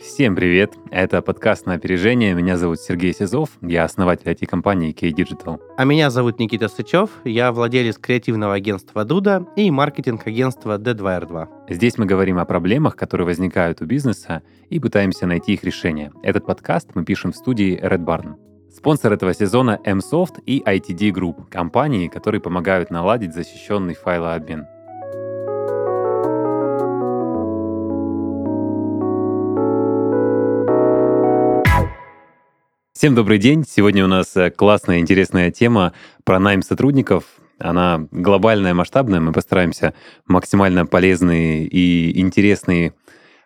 Всем привет! Это подкаст на опережение. Меня зовут Сергей Сизов, я основатель IT-компании K-Digital. А меня зовут Никита Сычев, я владелец креативного агентства Дуда и маркетинг-агентства D2R2. Здесь мы говорим о проблемах, которые возникают у бизнеса, и пытаемся найти их решение. Этот подкаст мы пишем в студии Red Barn. Спонсор этого сезона MSoft и ITD Group, компании, которые помогают наладить защищенный файлообмен. Всем добрый день. Сегодня у нас э, классная, интересная тема про найм сотрудников. Она глобальная, масштабная. Мы постараемся максимально полезные и интересные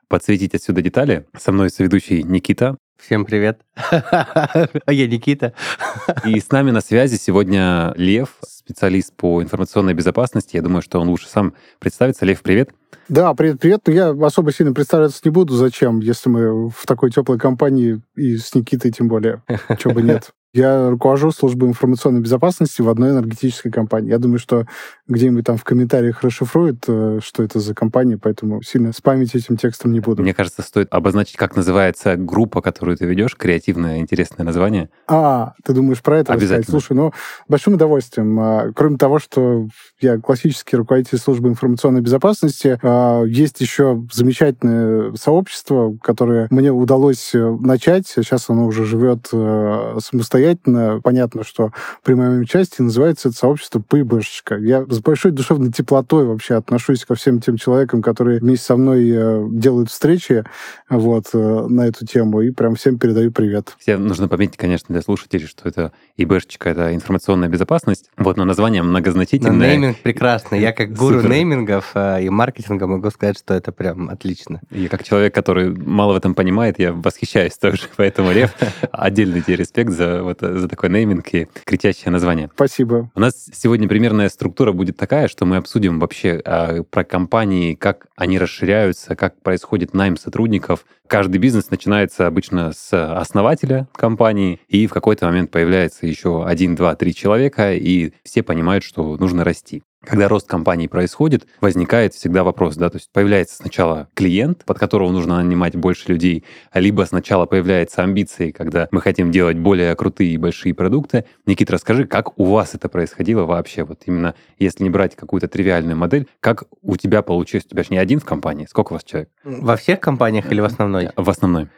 подсветить отсюда детали. Со мной соведущий Никита. Всем привет. А я Никита. И с нами на связи сегодня Лев, специалист по информационной безопасности. Я думаю, что он лучше сам представится. Лев, привет. Да, привет, привет. Но я особо сильно представляться не буду. Зачем, если мы в такой теплой компании и с Никитой тем более. Чего бы нет. Я руковожу службой информационной безопасности в одной энергетической компании. Я думаю, что где-нибудь там в комментариях расшифруют, э, что это за компания, поэтому сильно спамить этим текстом не буду. Мне кажется, стоит обозначить, как называется группа, которую ты ведешь. Креативное, интересное название. А, ты думаешь про это Обязательно. рассказать? Слушай, ну, большим удовольствием. А, Кроме того, что я классический руководитель службы информационной безопасности, а, есть еще замечательное сообщество, которое мне удалось э, начать. Сейчас оно уже живет э, самостоятельно. Понятно, что при моем участии называется это сообщество ПИБшечка. Я с большой душевной теплотой вообще отношусь ко всем тем человекам, которые вместе со мной э, делают встречи вот, э, на эту тему, и прям всем передаю привет. Всем нужно пометить, конечно, для слушателей, что это ИБшечка, это информационная безопасность. Вот, но название Но многозначительное. нейминг прекрасный. Я как гуру Супер. неймингов э, и маркетинга могу сказать, что это прям отлично. И как человек, который мало в этом понимает, я восхищаюсь тоже. Поэтому, Лев, отдельный тебе респект за, вот, за такой нейминг и кричащее название. Спасибо. У нас сегодня примерная структура будет такая, что мы обсудим вообще а, про компании, как они расширяются, как происходит найм сотрудников. Каждый бизнес начинается обычно с основателя компании, и в какой-то момент появляется еще один, два, три человека, и все понимают, что нужно расти. Когда рост компании происходит, возникает всегда вопрос, да, то есть появляется сначала клиент, под которого нужно нанимать больше людей, либо сначала появляются амбиции, когда мы хотим делать более крутые и большие продукты. Никит, расскажи, как у вас это происходило вообще? Вот именно если не брать какую-то тривиальную модель, как у тебя получилось? У тебя же не один в компании, сколько у вас человек? Во всех компаниях или в основной? В основной.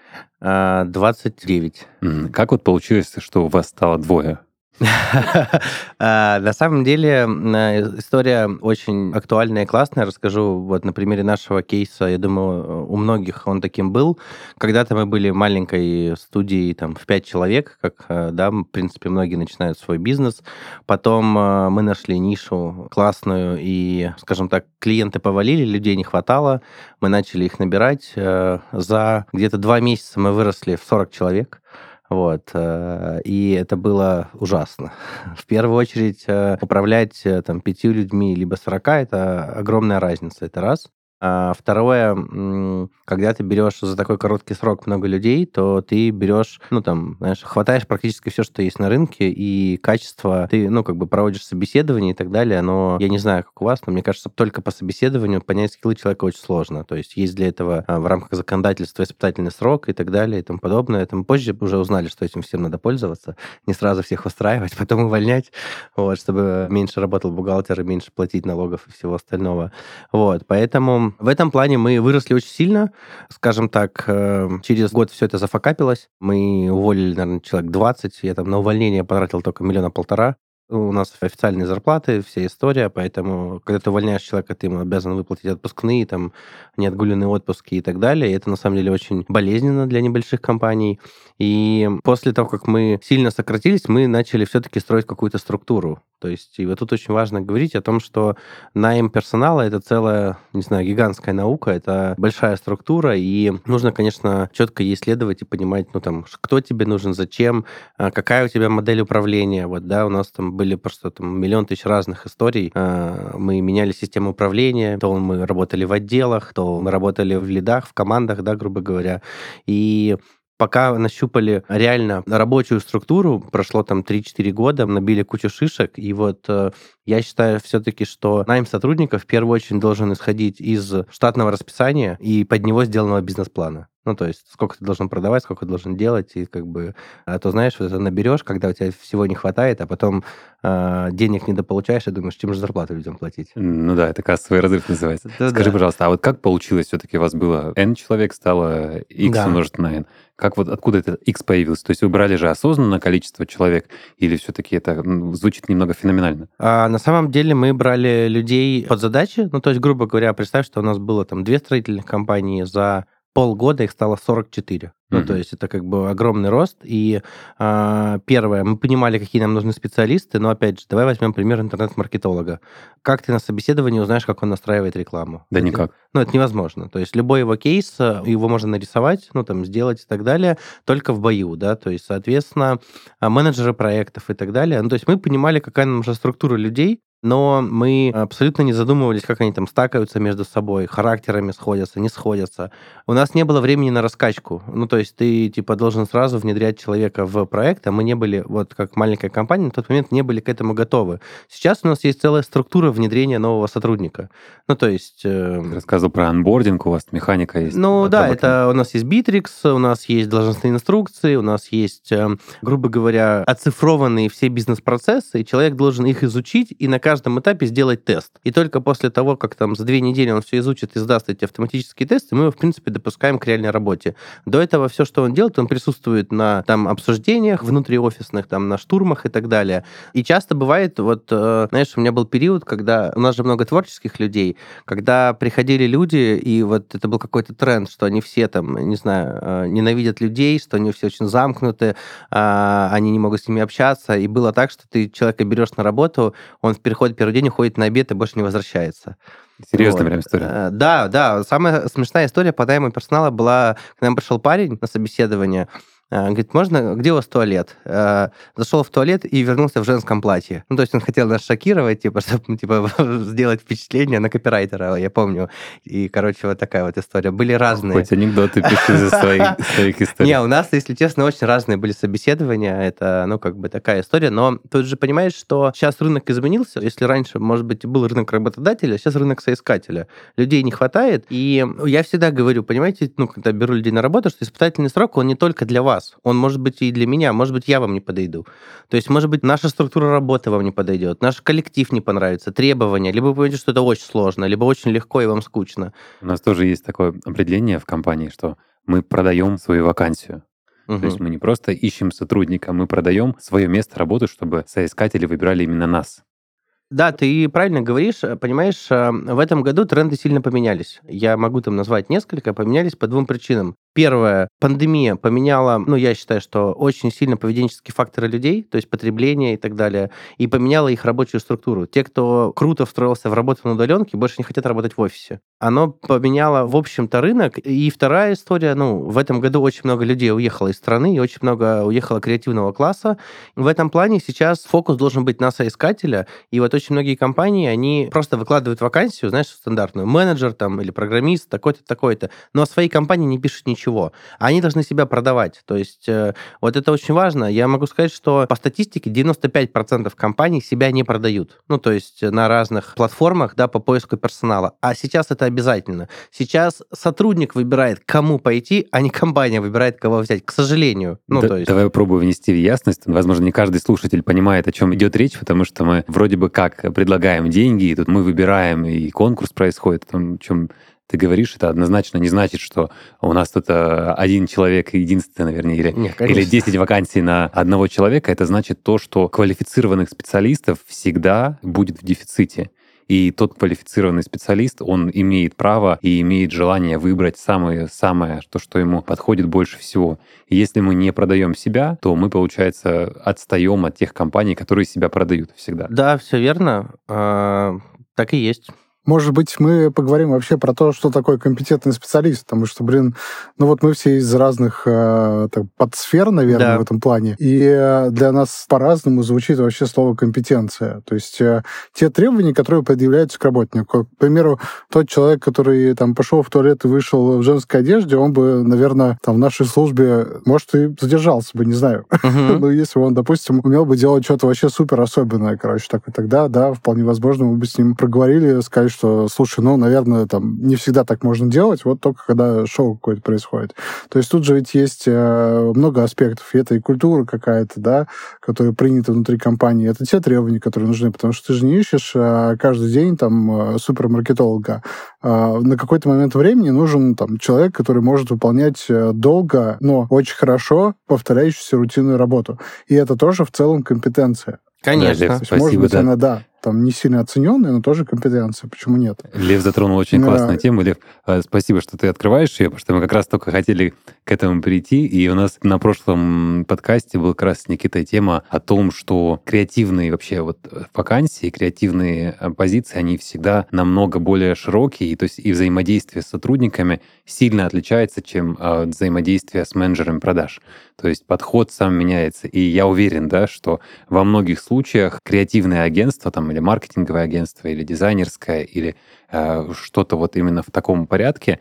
А, 29. М, Как вот получилось, что у вас стало двое? А, На самом деле э, история очень актуальная и классная. Расскажу вот на примере нашего кейса. Я думаю, у многих он таким был. Когда-то мы были маленькой студией там, в пять человек, как, э, да, в принципе, многие начинают свой бизнес. Потом э, мы нашли нишу классную, и, скажем так, клиенты повалили, людей не хватало. Мы начали их набирать. За где-то два месяца мы выросли в 40 человек. Вот. э, И это было ужасно. В первую очередь, э, управлять э, там пятью людьми либо 40 это огромная разница, это раз. А второе, когда ты берешь за такой короткий срок много людей, то ты берешь, ну там, знаешь, хватаешь практически все, что есть на рынке, и качество, ты, ну, как бы проводишь собеседование и так далее, но я не знаю, как у вас, но мне кажется, только по собеседованию понять скиллы человека очень сложно. То есть есть для этого а, в рамках законодательства испытательный срок и так далее и тому подобное. Это мы позже уже узнали, что этим всем надо пользоваться, не сразу всех устраивать, потом увольнять, вот, чтобы меньше работал бухгалтер и меньше платить налогов и всего остального. Вот, поэтому в этом плане мы выросли очень сильно. Скажем так, э, через год все это зафакапилось. Мы уволили, наверное, человек 20. Я там на увольнение потратил только миллиона полтора. У нас официальные зарплаты, вся история, поэтому, когда ты увольняешь человека, ты ему обязан выплатить отпускные, там, неотгуленные отпуски и так далее. И это, на самом деле, очень болезненно для небольших компаний. И после того, как мы сильно сократились, мы начали все-таки строить какую-то структуру. То есть, и вот тут очень важно говорить о том, что найм персонала — это целая, не знаю, гигантская наука, это большая структура, и нужно, конечно, четко исследовать и понимать, ну, там, кто тебе нужен, зачем, а, какая у тебя модель управления. Вот, да, у нас там были просто там миллион тысяч разных историй. А, Мы меняли систему управления, то мы работали в отделах, то мы работали в лидах, в командах, да, грубо говоря. И пока нащупали реально рабочую структуру, прошло там 3-4 года, набили кучу шишек, и вот э, Я считаю все-таки, что найм сотрудников в первую очередь должен исходить из штатного расписания и под него сделанного бизнес-плана. Ну, то есть, сколько ты должен продавать, сколько ты должен делать, и как бы, а то, знаешь, вот это наберешь, когда у тебя всего не хватает, а потом э, денег недополучаешь, и думаешь, чем же зарплату людям платить. Ну да, это кассовый разрыв называется. Да, Скажи, да. пожалуйста, а вот как получилось все-таки у вас было N человек, стало X да. умножить на N? Как вот откуда этот X появился? То есть вы брали же осознанно количество человек, или все-таки это звучит немного феноменально? А, на самом деле мы брали людей под задачи, ну, то есть, грубо говоря, представь, что у нас было там две строительных компании за полгода их стало 44. Mm-hmm. Ну, то есть это как бы огромный рост. И э, первое, мы понимали, какие нам нужны специалисты, но опять же, давай возьмем пример интернет-маркетолога. Как ты на собеседовании узнаешь, как он настраивает рекламу? Да это, никак. Ну, это невозможно. То есть любой его кейс, э, его можно нарисовать, ну, там, сделать и так далее, только в бою, да, то есть, соответственно, а, менеджеры проектов и так далее. Ну, то есть мы понимали, какая нам нужна структура людей, но мы абсолютно не задумывались, как они там стакаются между собой, характерами сходятся, не сходятся. У нас не было времени на раскачку. Ну, то есть ты, типа, должен сразу внедрять человека в проект, а мы не были, вот как маленькая компания, на тот момент не были к этому готовы. Сейчас у нас есть целая структура внедрения нового сотрудника. Ну, то есть... Э... Ты рассказывал про анбординг, у вас механика есть. Ну, да, это у нас есть Bittrex, у нас есть должностные инструкции, у нас есть, э, грубо говоря, оцифрованные все бизнес-процессы, и человек должен их изучить и на каждом этапе сделать тест. И только после того, как там за две недели он все изучит и сдаст эти автоматические тесты, мы его, в принципе, допускаем к реальной работе. До этого все, что он делает, он присутствует на там обсуждениях внутриофисных, там на штурмах и так далее. И часто бывает, вот, э, знаешь, у меня был период, когда у нас же много творческих людей, когда приходили люди, и вот это был какой-то тренд, что они все там, не знаю, э, ненавидят людей, что они все очень замкнуты, а, они не могут с ними общаться. И было так, что ты человека берешь на работу, он в переход приходит первый день, уходит на обед и больше не возвращается. Серьезная вот. прям история. Э, да, да. Самая смешная история по найму персонала была, к нам пришел парень на собеседование, говорит, можно, где у вас туалет? Э, зашел в туалет и вернулся в женском платье. Ну, то есть он хотел нас шокировать, типа, чтобы ну, типа, сделать впечатление на копирайтера, я помню. И, короче, вот такая вот история. Были разные. Хоть анекдоты пиши за своих, своих историй. Не, у нас, если честно, очень разные были собеседования. Это, ну, как бы такая история. Но тут же понимаешь, что сейчас рынок изменился. Если раньше, может быть, был рынок работодателя, сейчас рынок соискателя. Людей не хватает. И я всегда говорю, понимаете, ну, когда беру людей на работу, что испытательный срок, он не только для вас вас. Он может быть и для меня, может быть, я вам не подойду. То есть, может быть, наша структура работы вам не подойдет, наш коллектив не понравится, требования, либо вы поймете, что это очень сложно, либо очень легко и вам скучно. У нас тоже есть такое определение в компании, что мы продаем свою вакансию. Угу. То есть мы не просто ищем сотрудника, мы продаем свое место работы, чтобы соискатели выбирали именно нас. Да, ты правильно говоришь. Понимаешь, э, в этом году тренды сильно поменялись. Я могу там назвать несколько, поменялись по двум причинам. Первое, пандемия поменяла, ну, я считаю, что очень сильно поведенческие факторы людей, то есть потребление и так далее, и поменяла их рабочую структуру. Те, кто круто встроился в работу на удаленке, больше не хотят работать в офисе. Оно поменяло, в общем-то, рынок. И вторая история, ну, в этом году очень много людей уехало из страны, и очень много уехало креативного класса. В этом плане сейчас фокус должен быть на соискателя, и вот очень многие компании, они просто выкладывают вакансию, знаешь, стандартную, менеджер там или программист, такой-то, такой-то, но о своей компании не пишут ничего ничего. Они должны себя продавать. То есть э, вот это очень важно. Я могу сказать, что по статистике 95% компаний себя не продают. Ну, то есть на разных платформах, да, по поиску персонала. А сейчас это обязательно. Сейчас сотрудник выбирает, кому пойти, а не компания выбирает, кого взять. К сожалению. Ну, да, то есть... Давай попробую внести в ясность. Возможно, не каждый слушатель понимает, о чем идет речь, потому что мы вроде бы как предлагаем деньги, и тут мы выбираем, и конкурс происходит, о том, чем ты говоришь, это однозначно не значит, что у нас тут э, один человек единственный, наверное, или, Нет, или 10 вакансий на одного человека. Это значит то, что квалифицированных специалистов всегда будет в дефиците. И тот квалифицированный специалист, он имеет право и имеет желание выбрать самое-самое, то, что ему подходит больше всего. И если мы не продаем себя, то мы, получается, отстаем от тех компаний, которые себя продают всегда. Да, все верно. А, так и есть. Может быть, мы поговорим вообще про то, что такое компетентный специалист, потому что, блин, ну вот мы все из разных э, так, подсфер, наверное, да. в этом плане, и э, для нас по-разному звучит вообще слово компетенция. То есть э, те требования, которые предъявляются к работнику. К примеру, тот человек, который там пошел в туалет и вышел в женской одежде, он бы, наверное, там в нашей службе, может, и задержался бы, не знаю. Uh-huh. Но если он, допустим, умел бы делать что-то вообще супер особенное, короче, так и тогда, да, вполне возможно, мы бы с ним проговорили, сказали, что, слушай, ну, наверное, там не всегда так можно делать, вот только когда шоу какое-то происходит. То есть тут же ведь есть э, много аспектов, и это и культура какая-то, да, которая принята внутри компании, это те требования, которые нужны, потому что ты же не ищешь э, каждый день там э, супермаркетолога. Э, на какой-то момент времени нужен там человек, который может выполнять долго, но очень хорошо повторяющуюся рутинную работу. И это тоже в целом компетенция. Конечно. Да, Лев, спасибо, может быть, да. она, да, там не сильно оцененная, но тоже компетенция. Почему нет? Лев затронул очень да. классную тему. Лев, э, спасибо, что ты открываешь ее, потому что мы как раз только хотели к этому перейти. И у нас на прошлом подкасте был как раз Никита тема о том, что креативные вообще вот вакансии, креативные э, позиции, они всегда намного более широкие, и то есть и взаимодействие с сотрудниками сильно отличается, чем э, взаимодействие с менеджером продаж. То есть подход сам меняется. И я уверен, да, что во многих случаях креативное агентство там, или маркетинговое агентство, или дизайнерское, или э, что-то вот именно в таком порядке,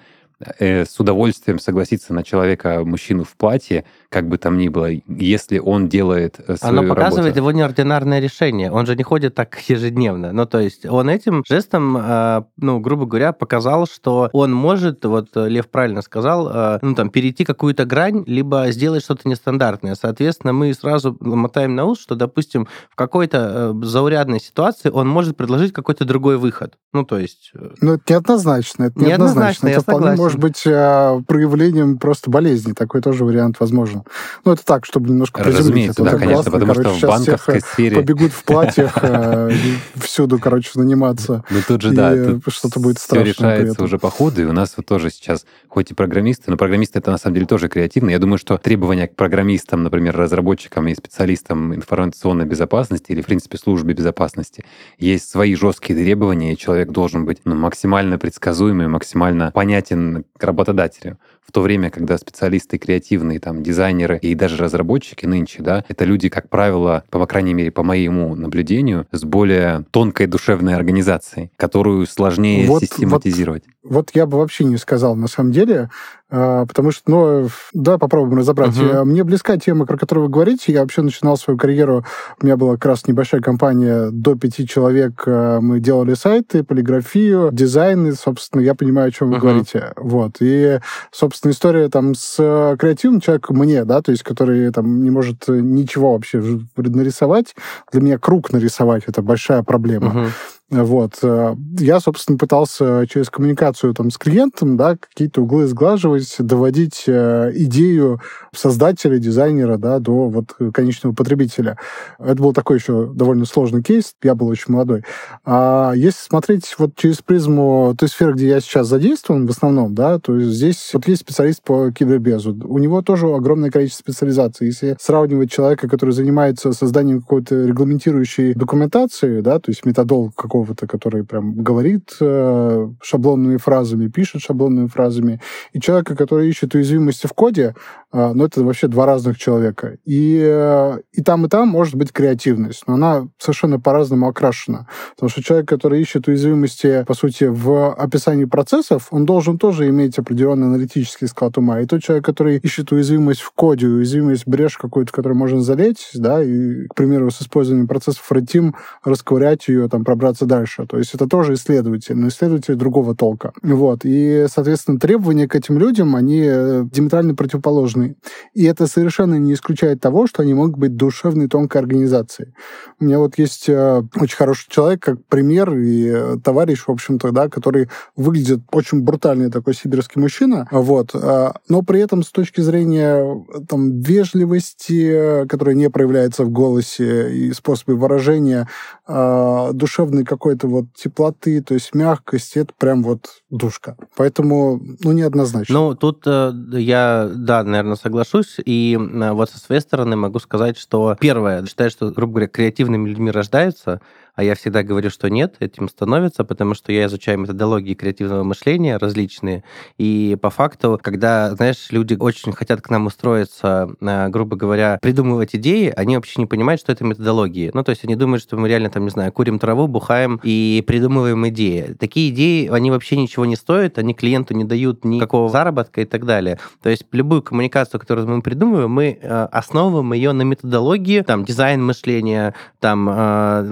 э, с удовольствием согласиться на человека, мужчину в платье, как бы там ни было, если он делает э, свою Оно показывает работу. его неординарное решение. Он же не ходит так ежедневно. Ну, то есть он этим жестом, э, ну, грубо говоря, показал, что он может, вот Лев правильно сказал, э, ну, там, перейти какую-то грань, либо сделать что-то нестандартное. Соответственно, мы сразу мотаем на ус, что, допустим, в какой-то заурядной ситуации он может предложить какой-то другой выход. Ну, то есть... Ну, это неоднозначно. Это неоднозначно. неоднозначно это вполне согласен. может быть проявлением просто болезни. Такой тоже вариант возможен. Ну, это так, чтобы немножко Разумеется, да, конечно, классно. потому короче, что в банковской всех сфере... побегут в платьях э, всюду, короче, заниматься. Ну, тут же, да, что-то будет страшно. Все решается уже по ходу, и у нас вот тоже сейчас, хоть и программисты, но программисты это на самом деле тоже креативно. Я думаю, что требования к программистам, например, разработчикам и специалистам информационной безопасности или, в принципе, службе безопасности, есть свои жесткие требования, и человек должен быть ну, максимально предсказуемый, максимально понятен к работодателю. В то время, когда специалисты креативные, там, дизайнеры и даже разработчики нынче, да, это люди, как правило, по, по крайней мере, по моему наблюдению, с более тонкой душевной организацией, которую сложнее вот, систематизировать. Вот, вот я бы вообще не сказал, на самом деле, потому что, ну, да, попробуем разобрать. Uh-huh. Мне близка тема, про которую вы говорите. Я вообще начинал свою карьеру, у меня была как раз небольшая компания, до пяти человек. А, мы делали сайты, полиграфию, дизайны, собственно, я понимаю, о чем вы uh-huh. говорите. Вот. И, собственно, история там с креативным человеком мне, да, то есть, который там не может ничего вообще нарисовать. Для меня круг нарисовать — это большая проблема. Uh-huh. Вот. Э, я, собственно, пытался через коммуникацию там, с клиентом да, какие-то углы сглаживать, доводить э, идею создателя, дизайнера да, до вот, конечного потребителя. Это был такой еще довольно сложный кейс, я был очень молодой. А если смотреть вот через призму той сферы, где я сейчас задействован в основном, да, то здесь вот есть специалист по кибербезу. У него тоже огромное количество специализаций. Если сравнивать человека, который занимается созданием какой-то регламентирующей документации, да, то есть методол какого какого-то, который прям говорит э, шаблонными фразами, пишет шаблонными фразами, и человека, который ищет уязвимости в коде, э, ну, это вообще два разных человека. И, э, и там, и там может быть креативность, но она совершенно по-разному окрашена. Потому что человек, который ищет уязвимости, по сути, в описании процессов, он должен тоже иметь определенный аналитический склад ума. И тот человек, который ищет уязвимость в коде, уязвимость, брешь какую-то, которую можно залить, да, и, к примеру, с использованием процессов Red Team расковырять ее, там, пробраться дальше. То есть это тоже исследователь, но исследователь другого толка. Вот. И, соответственно, требования к этим людям, они э, диаметрально противоположны. И это совершенно не исключает того, что они могут быть душевной, тонкой организацией. У меня вот есть э, очень хороший человек, как пример, и э, товарищ, в общем-то, да, который выглядит очень брутальный такой сибирский мужчина, вот, но при этом с точки зрения там, вежливости, которая не проявляется в голосе и способе выражения, душевный как какой-то вот теплоты, то есть мягкости, это прям вот душка. Поэтому, ну, неоднозначно. Ну, тут э, я, да, наверное, соглашусь. И э, вот со своей стороны могу сказать, что первое, считаю, что, грубо говоря, креативными людьми рождаются, а я всегда говорю, что нет, этим становится, потому что я изучаю методологии креативного мышления различные, и по факту, когда, знаешь, люди очень хотят к нам устроиться, э, грубо говоря, придумывать идеи, они вообще не понимают, что это методологии. Ну, то есть они думают, что мы реально там, не знаю, курим траву, бухаем и придумываем идеи. Такие идеи, они вообще ничего не стоят, они клиенту не дают никакого заработка и так далее. То есть любую коммуникацию, которую мы придумываем, мы э, основываем ее на методологии, там, дизайн мышления, там, э,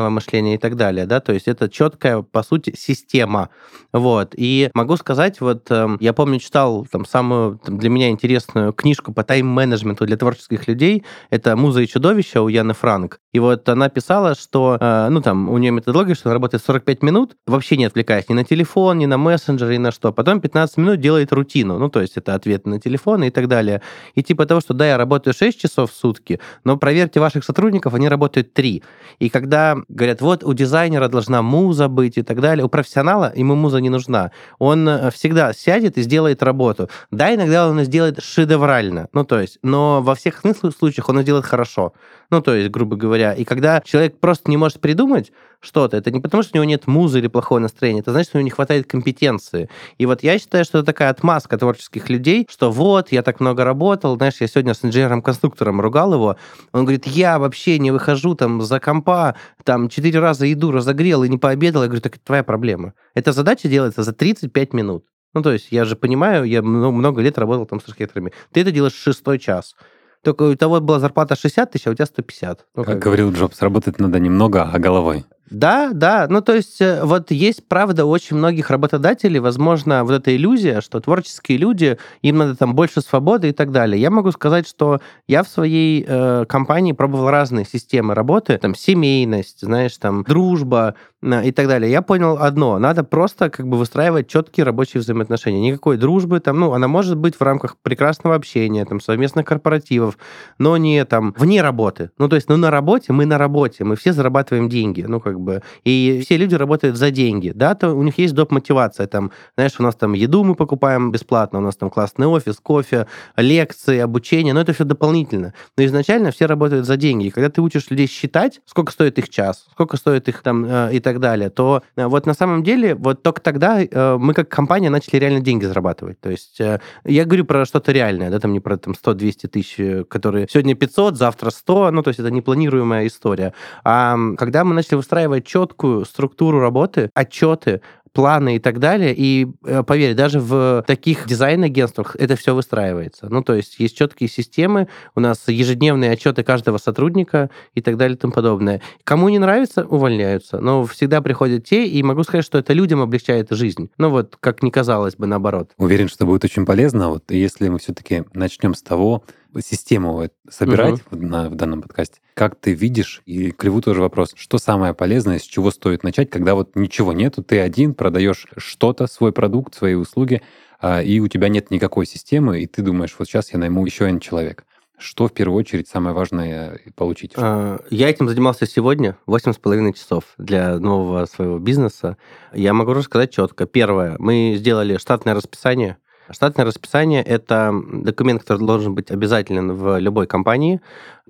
латерального мышления и так далее, да, то есть это четкая, по сути, система. Вот. И могу сказать, вот э, я помню, читал там самую там, для меня интересную книжку по тайм-менеджменту для творческих людей, это «Муза и чудовище» у Яны Франк. И вот она писала, что, э, ну, там, у нее методология, что она работает 45 минут, вообще не отвлекаясь ни на телефон, ни на мессенджер, ни на что. Потом 15 минут делает рутину, ну, то есть это ответы на телефон и так далее. И типа того, что, да, я работаю 6 часов в сутки, но проверьте ваших сотрудников, они работают 3. И когда говорят, вот у дизайнера должна муза быть и так далее, у профессионала ему муза не нужна. Он э, всегда сядет и сделает работу. Да, иногда он сделает шедеврально, ну, то есть, но во всех случаях он сделает хорошо. Ну, то есть, грубо говоря. И когда человек просто не может придумать что-то, это не потому, что у него нет музы или плохое настроение, это значит, что у него не хватает компетенции. И вот я считаю, что это такая отмазка творческих людей, что вот, я так много работал, знаешь, я сегодня с инженером-конструктором ругал его, он говорит, я вообще не выхожу там за компа, там четыре раза еду разогрел и не пообедал. Я говорю, так это твоя проблема. Эта задача делается за 35 минут. Ну, то есть я же понимаю, я много лет работал там с архитекторами. Ты это делаешь шестой час. Только у того была зарплата 60 тысяч, а у тебя 150. Ну, как, как говорил Джобс, работать надо немного, а головой. Да, да. Ну, то есть, э, вот есть, правда, очень многих работодателей, возможно, вот эта иллюзия, что творческие люди, им надо там больше свободы и так далее. Я могу сказать, что я в своей э, компании пробовал разные системы работы, там, семейность, знаешь, там, дружба и так далее. Я понял одно, надо просто как бы выстраивать четкие рабочие взаимоотношения. Никакой дружбы там, ну, она может быть в рамках прекрасного общения, там, совместных корпоративов, но не там вне работы. Ну, то есть, ну, на работе мы на работе, мы все зарабатываем деньги, ну, как бы. И все люди работают за деньги, да, то у них есть доп. мотивация, там, знаешь, у нас там еду мы покупаем бесплатно, у нас там классный офис, кофе, лекции, обучение, но это все дополнительно. Но изначально все работают за деньги. И когда ты учишь людей считать, сколько стоит их час, сколько стоит их там э, и так далее, то э, вот на самом деле вот только тогда э, мы как компания начали реально деньги зарабатывать. То есть я говорю про что-то реальное, да, там не про там 100-200 тысяч, которые сегодня 500, завтра 100, ну, то есть это непланируемая история. А когда мы начали выстраивать четкую структуру работы, отчеты, планы и так далее. И э, поверь, даже в таких дизайн-агентствах это все выстраивается. Ну, то есть есть четкие системы, у нас ежедневные отчеты каждого сотрудника и так далее и тому подобное. Кому не нравится, увольняются. Но всегда приходят те, и могу сказать, что это людям облегчает жизнь. Ну, вот как не казалось бы, наоборот. Уверен, что будет очень полезно. Вот если мы все-таки начнем с того, систему собирать угу. на, в данном подкасте. Как ты видишь, и Криву тоже вопрос, что самое полезное, с чего стоит начать, когда вот ничего нету, ты один продаешь что-то, свой продукт, свои услуги, а, и у тебя нет никакой системы, и ты думаешь, вот сейчас я найму еще один человек. Что в первую очередь самое важное получить? А, я этим занимался сегодня, 8,5 часов для нового своего бизнеса. Я могу рассказать четко. Первое, мы сделали штатное расписание, Штатное расписание – это документ, который должен быть обязателен в любой компании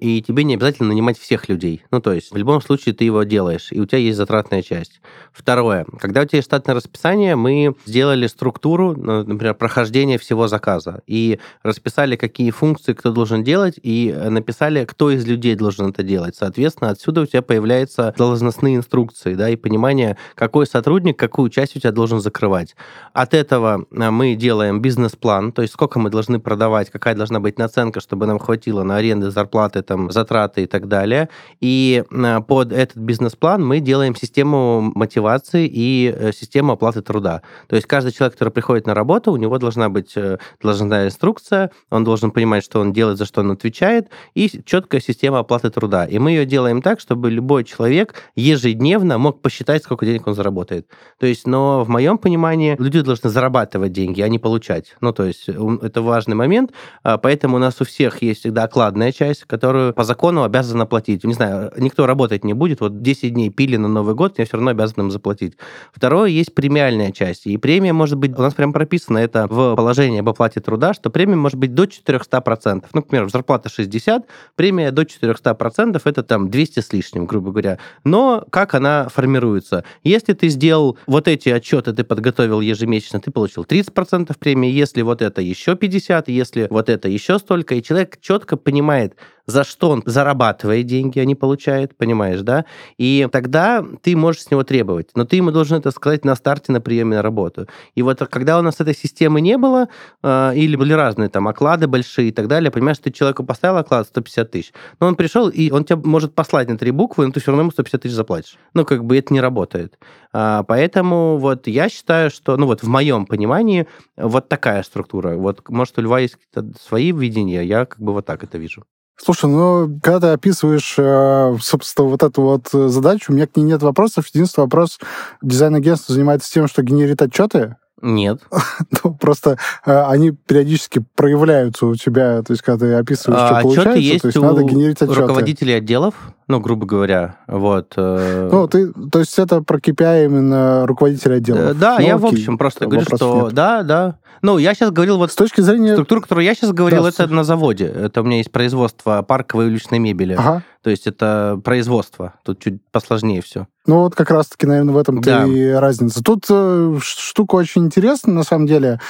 и тебе не обязательно нанимать всех людей. Ну, то есть в любом случае ты его делаешь, и у тебя есть затратная часть. Второе. Когда у тебя есть штатное расписание, мы сделали структуру, ну, например, прохождения всего заказа, и расписали, какие функции кто должен делать, и написали, кто из людей должен это делать. Соответственно, отсюда у тебя появляются должностные инструкции, да, и понимание, какой сотрудник какую часть у тебя должен закрывать. От этого э, мы делаем бизнес-план, то есть сколько мы должны продавать, какая должна быть наценка, чтобы нам хватило на аренды, зарплаты, там, затраты и так далее. И э, под этот бизнес-план мы делаем систему мотивации и э, систему оплаты труда. То есть каждый человек, который приходит на работу, у него должна быть э, должностная инструкция, он должен понимать, что он делает, за что он отвечает, и четкая система оплаты труда. И мы ее делаем так, чтобы любой человек ежедневно мог посчитать, сколько денег он заработает. То есть, но в моем понимании люди должны зарабатывать деньги, а не получать. Отдать. Ну, то есть это важный момент, а, поэтому у нас у всех есть всегда окладная часть, которую по закону обязан оплатить. Не знаю, никто работать не будет, вот 10 дней пили на Новый год, я все равно обязан им заплатить. Второе, есть премиальная часть, и премия может быть, у нас прям прописано это в положении об оплате труда, что премия может быть до 400%. Ну, к примеру, зарплата 60, премия до 400%, это там 200 с лишним, грубо говоря. Но как она формируется? Если ты сделал вот эти отчеты, ты подготовил ежемесячно, ты получил 30% премии, если вот это еще 50, если вот это еще столько, и человек четко понимает, за что он зарабатывает деньги, а не получает, понимаешь, да? И тогда ты можешь с него требовать, но ты ему должен это сказать на старте на приеме на работу. И вот когда у нас этой системы не было, э, или были разные там оклады большие и так далее, понимаешь, ты человеку поставил оклад 150 тысяч, но он пришел, и он тебя может послать на три буквы, но ты все равно ему 150 тысяч заплатишь. Ну, как бы это не работает. А, поэтому вот я считаю, что, ну вот в моем понимании, вот такая структура. Вот, может, у Льва есть свои видения, я как бы вот так это вижу. Слушай, ну, когда ты описываешь, э, собственно, вот эту вот задачу, у меня к ней нет вопросов. Единственный вопрос, дизайн-агентство занимается тем, что генерит отчеты, нет. ну, просто э, они периодически проявляются у тебя, то есть, когда ты описываешь, а, что получается, есть то есть у надо генерить отчеты. руководителей отделов, ну, грубо говоря, вот. Э... Ну, ты, то есть это про KPI именно руководителя отделов? Э, да, ну, я, окей, в общем, просто говорю, что нет. да, да. Ну, я сейчас говорил вот... С точки зрения... Структура, которую я сейчас говорил, да, это на заводе. Это у меня есть производство парковой уличной мебели. Ага. То есть это производство. Тут чуть посложнее все. Ну вот как раз-таки, наверное, в этом да. и разница. Тут э, штука очень интересная, на самом деле.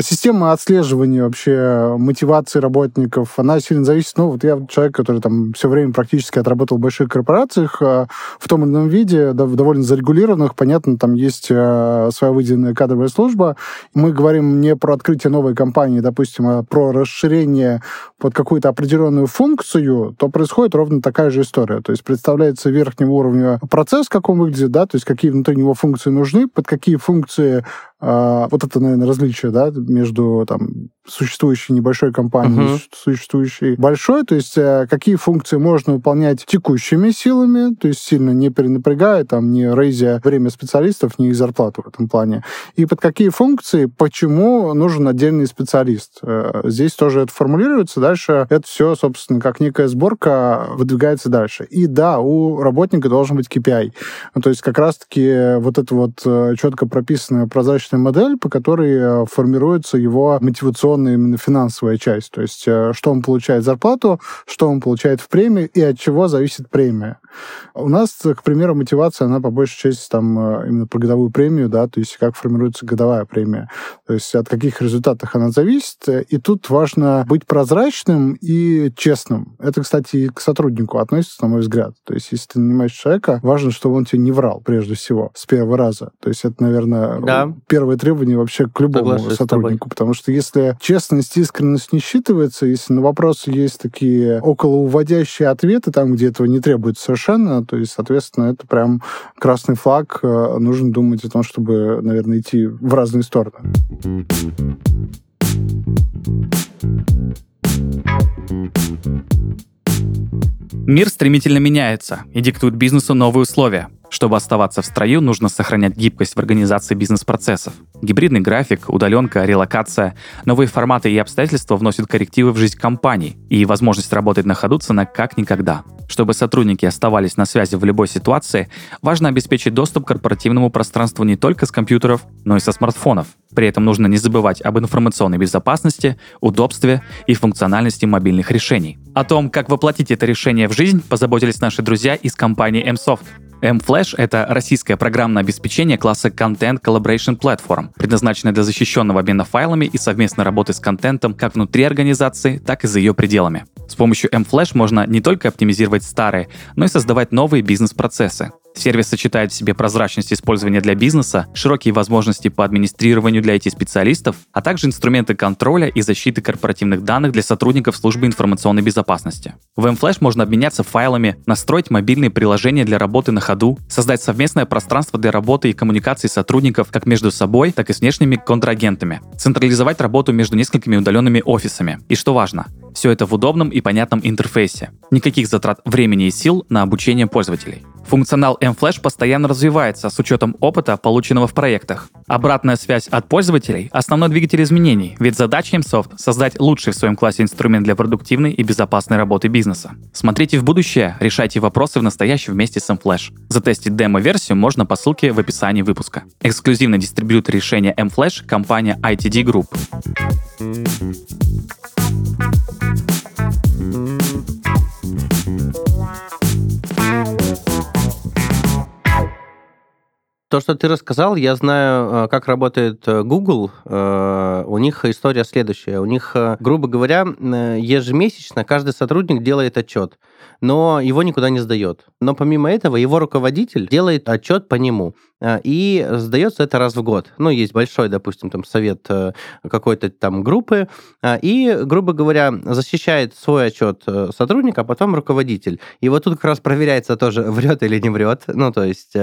Система отслеживания вообще мотивации работников, она сильно зависит. Ну вот я человек, который там все время практически отработал в больших корпорациях э, в том или ином виде, да, довольно зарегулированных. Понятно, там есть э, своя выделенная кадровая служба. Мы говорим не про открытие новой компании, допустим, а про расширение под какую-то определенную функцию, то происходит ровно такая же история. То есть представляется верхнего уровня процесс, как он выглядит, да, то есть какие внутри него функции нужны, под какие функции вот это, наверное, различие, да, между там существующей небольшой компанией uh-huh. существующей большой, то есть э, какие функции можно выполнять текущими силами, то есть сильно не перенапрягая, там, не рейзя время специалистов, не их зарплату в этом плане. И под какие функции, почему нужен отдельный специалист. Э, здесь тоже это формулируется, дальше это все, собственно, как некая сборка выдвигается дальше. И да, у работника должен быть KPI. Ну, то есть как раз-таки вот это вот э, четко прописанная прозрачная рыночная модель, по которой э, формируется его мотивационная именно финансовая часть. То есть, э, что он получает зарплату, что он получает в премии и от чего зависит премия. У нас, к примеру, мотивация, она по большей части там э, именно про годовую премию, да, то есть как формируется годовая премия. То есть от каких результатов она зависит. И тут важно быть прозрачным и честным. Это, кстати, и к сотруднику относится, на мой взгляд. То есть если ты нанимаешь человека, важно, чтобы он тебе не врал, прежде всего, с первого раза. То есть это, наверное, да. Первое требование вообще к любому Соглашусь сотруднику. Потому что если честность, искренность не считывается, если на вопросы есть такие околоуводящие ответы, там, где этого не требуется совершенно. То есть, соответственно, это прям красный флаг. Э, нужно думать о том, чтобы, наверное, идти в разные стороны. Мир стремительно меняется и диктует бизнесу новые условия. Чтобы оставаться в строю, нужно сохранять гибкость в организации бизнес-процессов. Гибридный график, удаленка, релокация, новые форматы и обстоятельства вносят коррективы в жизнь компаний, и возможность работать на ходу цена как никогда. Чтобы сотрудники оставались на связи в любой ситуации, важно обеспечить доступ к корпоративному пространству не только с компьютеров, но и со смартфонов. При этом нужно не забывать об информационной безопасности, удобстве и функциональности мобильных решений. О том, как воплотить это решение в жизнь, позаботились наши друзья из компании MSoft. M-Flash — это российское программное обеспечение класса Content Collaboration Platform, предназначенное для защищенного обмена файлами и совместной работы с контентом как внутри организации, так и за ее пределами. С помощью M-Flash можно не только оптимизировать старые, но и создавать новые бизнес-процессы. Сервис сочетает в себе прозрачность использования для бизнеса, широкие возможности по администрированию для IT-специалистов, а также инструменты контроля и защиты корпоративных данных для сотрудников службы информационной безопасности. В mFlash можно обменяться файлами, настроить мобильные приложения для работы на ходу, создать совместное пространство для работы и коммуникации сотрудников как между собой, так и с внешними контрагентами, централизовать работу между несколькими удаленными офисами. И что важно, все это в удобном и понятном интерфейсе. Никаких затрат времени и сил на обучение пользователей. Функционал mFlash постоянно развивается с учетом опыта, полученного в проектах. Обратная связь от пользователей – основной двигатель изменений, ведь задача MSoft – создать лучший в своем классе инструмент для продуктивной и безопасной работы бизнеса. Смотрите в будущее, решайте вопросы в настоящем вместе с mFlash. Затестить демо-версию можно по ссылке в описании выпуска. Эксклюзивный дистрибьютор решения mFlash – компания ITD Group. То, что ты рассказал, я знаю, э, как работает э, Google. Э, у них история следующая. У них, грубо говоря, ежемесячно каждый сотрудник делает отчет, но его никуда не сдает. Но помимо этого, его руководитель делает отчет по нему. И сдается это раз в год. Ну, есть большой, допустим, там совет какой-то там группы, и, грубо говоря, защищает свой отчет сотрудник, а потом руководитель. И вот тут как раз проверяется тоже, врет или не врет. Ну, то есть,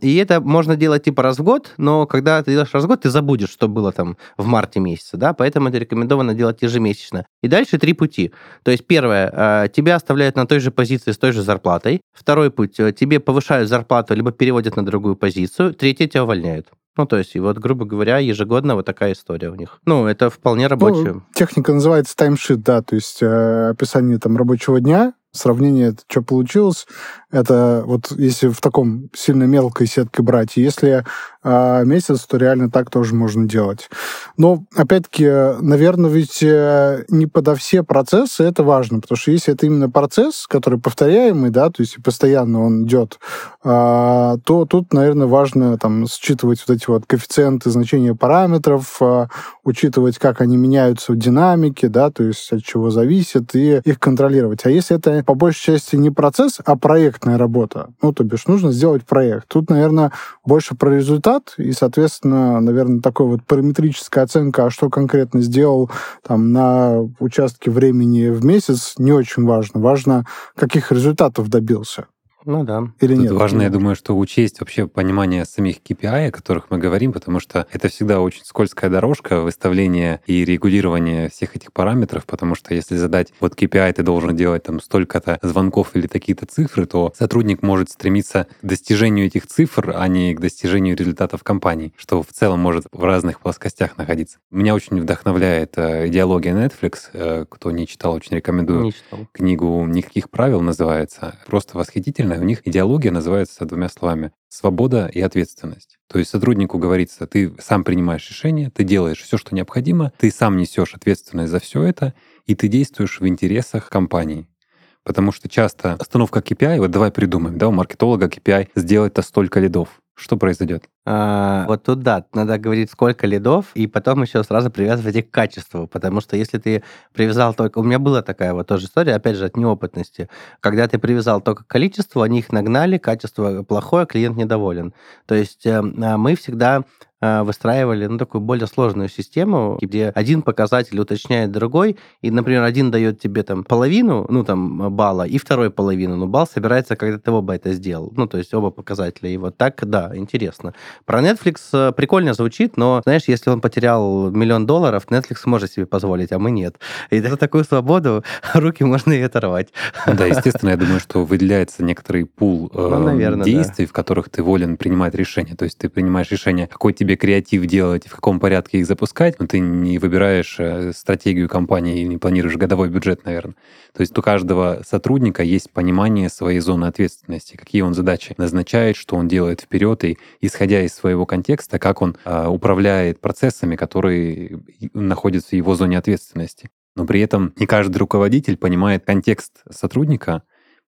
и это можно делать типа раз в год, но когда ты делаешь раз в год, ты забудешь, что было там в марте месяце, да, поэтому это рекомендовано делать ежемесячно. И дальше три пути. То есть первое, тебя оставляют на той же позиции с той же зарплатой. Второй путь, э, тебе повышают зарплату, либо переводят на другую позицию. Третье, тебя увольняют. Ну, то есть, и вот, грубо говоря, ежегодно вот такая история у них. Ну, это вполне рабочая. Ну, техника называется таймшит, да, то есть э, описание там рабочего дня, сравнение, что получилось, это вот если в таком сильно мелкой сетке брать, если э, месяц, то реально так тоже можно делать. Но, опять-таки, наверное, ведь э, не подо все процессы это важно, потому что если это именно процесс, который повторяемый, да, то есть постоянно он идет, э, то тут, наверное, важно там считывать вот эти вот коэффициенты значения параметров, э, учитывать, как они меняются в динамике, да, то есть от чего зависит, и их контролировать. А если это по большей части не процесс, а проектная работа. Ну, то бишь, нужно сделать проект. Тут, наверное, больше про результат, и, соответственно, наверное, такой вот параметрическая оценка, а что конкретно сделал там на участке времени в месяц, не очень важно. Важно, каких результатов добился. Ну да. Или Тут нет? Важно, я думаю, что учесть вообще понимание самих KPI, о которых мы говорим, потому что это всегда очень скользкая дорожка выставления и регулирования всех этих параметров, потому что если задать вот KPI, ты должен делать там столько-то звонков или такие-то цифры, то сотрудник может стремиться к достижению этих цифр, а не к достижению результатов компании, что в целом может в разных плоскостях находиться. Меня очень вдохновляет э, идеология Netflix. Э, кто не читал, очень рекомендую. Не читал. Книгу «Никаких правил» называется. Просто восхитительно у них идеология называется двумя словами — свобода и ответственность. То есть сотруднику говорится, ты сам принимаешь решение, ты делаешь все, что необходимо, ты сам несешь ответственность за все это, и ты действуешь в интересах компании. Потому что часто остановка KPI, вот давай придумаем, да, у маркетолога KPI сделать-то столько лидов. Что произойдет? А, вот тут да, надо говорить, сколько лидов, и потом еще сразу привязывать их к качеству, потому что если ты привязал только... У меня была такая вот тоже история, опять же, от неопытности. Когда ты привязал только к количеству, они их нагнали, качество плохое, клиент недоволен. То есть э, а мы всегда выстраивали ну, такую более сложную систему, где один показатель уточняет другой, и, например, один дает тебе там половину, ну, там, балла, и второй половину, но балл собирается, когда ты оба это сделал. Ну, то есть оба показателя. И вот так, да, интересно. Про Netflix э, прикольно звучит, но, знаешь, если он потерял миллион долларов, Netflix может себе позволить, а мы нет. И за такую свободу руки можно и оторвать. Да, естественно, я думаю, что выделяется некоторый пул э, ну, наверное, действий, да. в которых ты волен принимать решения. То есть ты принимаешь решение, какой тебе креатив делать и в каком порядке их запускать, но ты не выбираешь э, стратегию компании и не планируешь годовой бюджет, наверное. То есть у каждого сотрудника есть понимание своей зоны ответственности, какие он задачи назначает, что он делает вперед, и исходя из своего контекста, как он э, управляет процессами, которые находятся в его зоне ответственности. Но при этом не каждый руководитель понимает контекст сотрудника,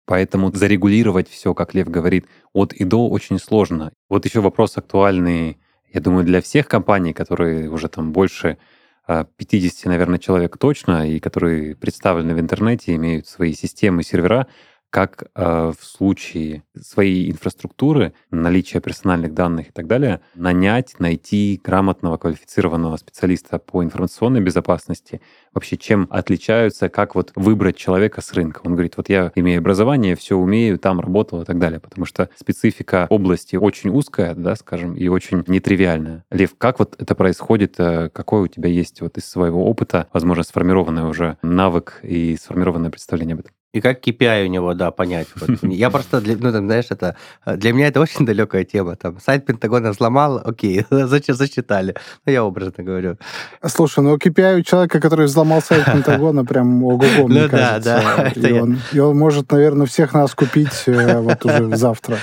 Поэтому зарегулировать все, как Лев говорит, от и до очень сложно. Вот еще вопрос актуальный я думаю, для всех компаний, которые уже там больше 50, а, наверное, человек точно, и которые представлены в интернете, имеют свои системы, сервера, как э, в случае своей инфраструктуры, наличия персональных данных и так далее, нанять, найти грамотного, квалифицированного специалиста по информационной безопасности, вообще чем отличаются, как вот выбрать человека с рынка. Он говорит, вот я имею образование, все умею, там работал и так далее, потому что специфика области очень узкая, да, скажем, и очень нетривиальная. Лев, как вот это происходит, э, какой у тебя есть вот из своего опыта, возможно, сформированный уже навык и сформированное представление об этом? И как KPI у него, да, понять. Вот. Я просто, для, ну, там, знаешь, это для меня это очень далекая тема. Там, сайт Пентагона взломал, окей, зачем засчитали? Ну, я образно говорю. Слушай, ну KPI у человека, который взломал сайт Пентагона, прям ого-го, мне Ну да, кажется. да, это И он, и он может, наверное, всех нас купить э, вот уже завтра.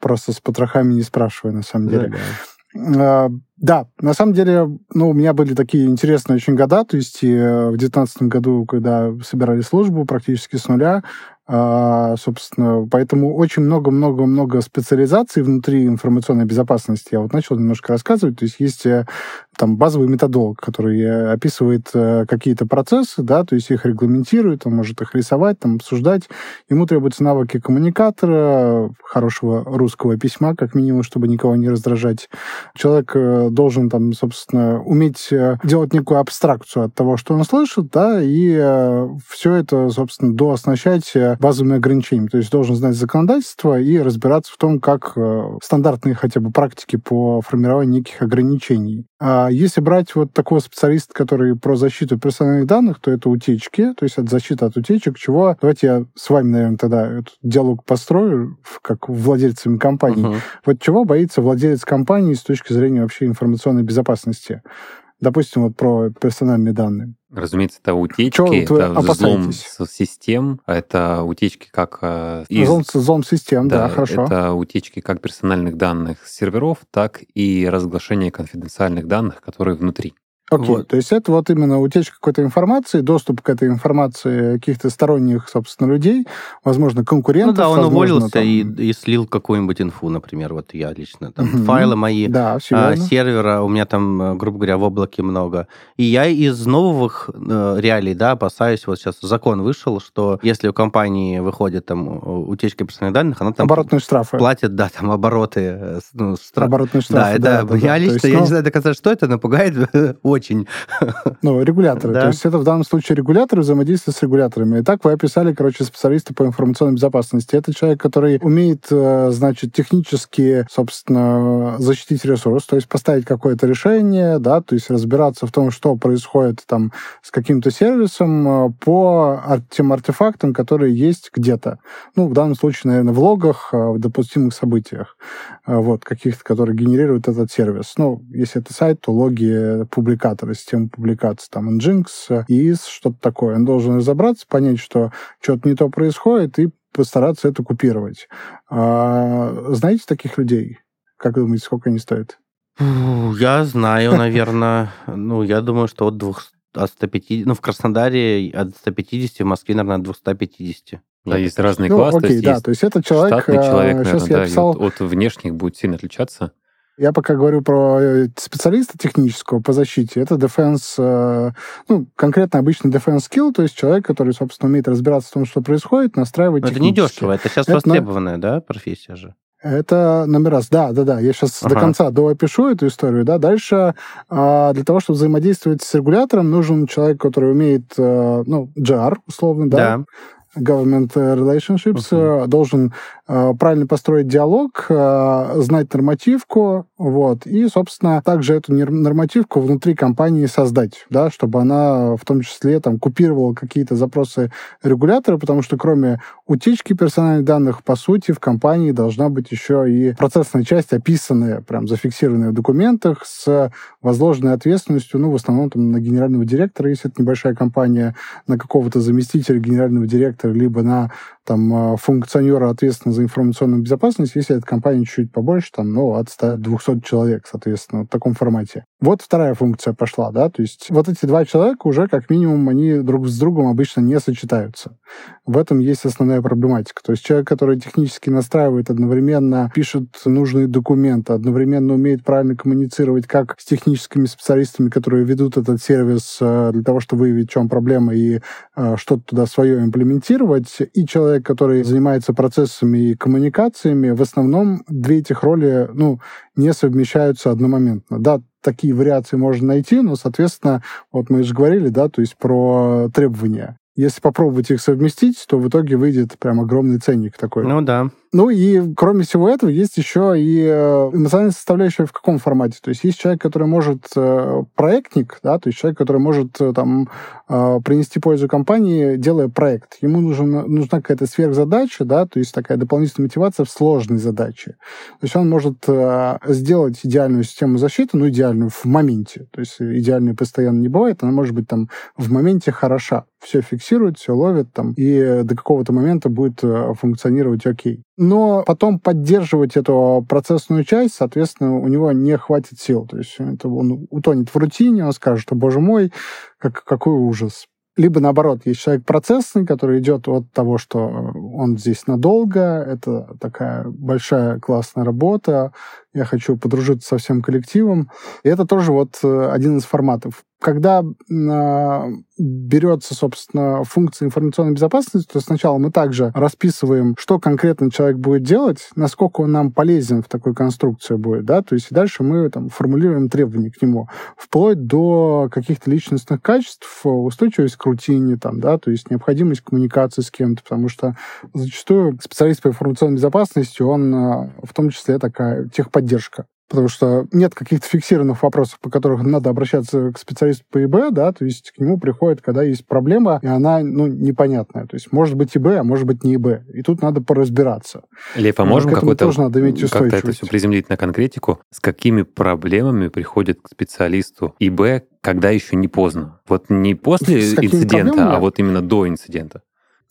Просто с потрохами не спрашивая, на самом деле. А, Да, на самом деле, ну, у меня были такие интересные очень года, то есть и э, в девятнадцатом году, когда собирали службу практически с нуля, а, собственно, поэтому очень много-много-много специализаций внутри информационной безопасности. Я вот начал немножко рассказывать, то есть есть э, там базовый методолог, который э, описывает э, какие-то процессы, да, то есть их регламентирует, он может их рисовать, там, обсуждать. Ему требуются навыки коммуникатора, хорошего русского письма, как минимум, чтобы никого не раздражать. Человек должен там, собственно, уметь делать некую абстракцию от того, что он слышит, да, и все это, собственно, дооснащать базовыми ограничениями. То есть должен знать законодательство и разбираться в том, как э, стандартные хотя бы практики по формированию неких ограничений. А если брать вот такого специалиста, который про защиту персональных данных, то это утечки, то есть от защиты от утечек, чего... Давайте я с вами, наверное, тогда этот диалог построю, как владельцами компании. Мгм. Вот чего боится владелец компании с точки зрения вообще информационной безопасности? Допустим, вот про персональные данные. Разумеется, это утечки, Чего это взлом систем, это утечки как э, из- Зон, зон систем, да, хорошо. это утечки как персональных данных с серверов, так и разглашение конфиденциальных данных, которые внутри. Окей, Вот. то есть это вот именно утечка какой-то информации, доступ к этой информации каких-то сторонних, собственно, людей, возможно, Ну конкурентов. да, он возможно, уволился там- и, и слил какую-нибудь инфу, например, вот я лично. Там Мгм. файлы мои, Да, а, сервера, у меня там, э, грубо говоря, в облаке много. И я из новых э, реалий, да, опасаюсь, вот сейчас закон вышел, что если у компании выходит там э, утечка персональных данных, она там Оборотные штрафы. платит, да, там обороты, э, ну, стра- Оборотные Да, штрафы. это я То лично, есть, я ну, не знаю до конца, что это, но пугает очень. Ну, регуляторы. Да. То есть это в данном случае регуляторы взаимодействуют с регуляторами. Итак, вы описали, короче, специалиста по информационной безопасности. Это человек, который умеет, э, значит, технически, собственно, защитить ресурс, то есть поставить какое-то решение, да, то есть разбираться в том, что происходит там с каким-то сервисом э, по тем артефактам, которые есть где-то. Ну, в данном случае, наверное, в логах, э, в допустимых событиях, вот, каких-то, которые генерирует этот сервис. Ну, если это сайт, то логи публикатора, системы публикации, там, Nginx, э, EIS, что-то такое. Он должен разобраться, понять, что что-то не то происходит, и постараться это купировать. А, знаете таких людей? Как думаете, сколько они стоят? Я знаю, наверное, ну, я думаю, что от 200, от 150, ну, в Краснодаре от 150, в Москве, наверное, от 250. Да, есть разные Ну, классы, то окей, есть да, то есть это человек, штатный человек, сейчас наверное, я да, и писал, от, от внешних будет сильно отличаться. Я пока говорю про э, специалиста технического по защите. Это defense, э, ну, конкретно обычный defense skill, то есть человек, который, собственно, умеет разбираться в том, что происходит, настраивать Но это не дешево, это сейчас Это на- востребованная, да, профессия же. Это номер раз. Да, да, да. Я сейчас Ага. до конца доопишу эту историю. Да. Дальше а, для того, чтобы взаимодействовать с регулятором, нужен человек, который умеет, э, ну, GR, условно, да, Да. government relationships, э, должен правильно построить диалог, э, знать нормативку, вот, и, собственно, также эту нормативку внутри компании создать, да, чтобы она в том числе там купировала какие-то запросы регулятора, потому что кроме утечки персональных данных, по сути, в компании должна быть еще и процессная часть, описанная, прям зафиксированная в документах с возложенной ответственностью, ну, в основном там на генерального директора, если это небольшая компания, на какого-то заместителя генерального директора, либо на там, э, функционера, ответственного за информационную безопасность, если эта компания чуть побольше, там, ну, от 100-200 человек, соответственно, в таком формате. Вот вторая функция пошла, да, то есть вот эти два человека уже, как минимум, они друг с другом обычно не сочетаются. В этом есть основная проблематика. То есть человек, который технически настраивает одновременно, пишет нужные документы, одновременно умеет правильно коммуницировать как с техническими специалистами, которые ведут этот сервис э, для того, чтобы выявить, в чем проблема и э, что-то туда свое имплементировать, и человек, который занимается процессами коммуникациями, в основном две этих роли, ну, не совмещаются одномоментно. Да, такие вариации можно найти, но, соответственно, вот мы же говорили, да, то есть про требования. Если попробовать их совместить, то в итоге выйдет прям огромный ценник такой. Ну да. Ну и кроме всего этого есть еще и э, эмоциональная составляющая в каком формате. То есть есть человек, который может э, проектник, да, то есть человек, который может э, там принести пользу компании, делая проект. Ему нужен, нужна какая-то сверхзадача, да, то есть такая дополнительная мотивация в сложной задаче. То есть он может сделать идеальную систему защиты, ну, идеальную в моменте. То есть идеальной постоянно не бывает, она может быть там в моменте хороша. Все фиксирует, все ловит там, и до какого-то момента будет функционировать окей но потом поддерживать эту процессную часть, соответственно, у него не хватит сил. То есть это он утонет в рутине, он скажет, что, боже мой, как, какой ужас. Либо наоборот, есть человек процессный, который идет от того, что он здесь надолго, это такая большая классная работа, я хочу подружиться со всем коллективом. И это тоже вот э, один из форматов. Когда э, берется, собственно, функция информационной безопасности, то сначала мы также расписываем, что конкретно человек будет делать, насколько он нам полезен в такой конструкции будет, да, то есть дальше мы там формулируем требования к нему, вплоть до каких-то личностных качеств, устойчивость к рутине, там, да, то есть необходимость коммуникации с кем-то, потому что зачастую специалист по информационной безопасности, он э, в том числе такая техподдержка потому что нет каких-то фиксированных вопросов, по которым надо обращаться к специалисту по ИБ, да, то есть к нему приходит, когда есть проблема, и она, ну, непонятная. То есть может быть ИБ, а может быть не ИБ. И тут надо поразбираться. Лев, а можем какой-то, тоже надо иметь как-то это все приземлить на конкретику? С какими проблемами приходит к специалисту ИБ, когда еще не поздно? Вот не после инцидента, проблемами? а вот именно до инцидента.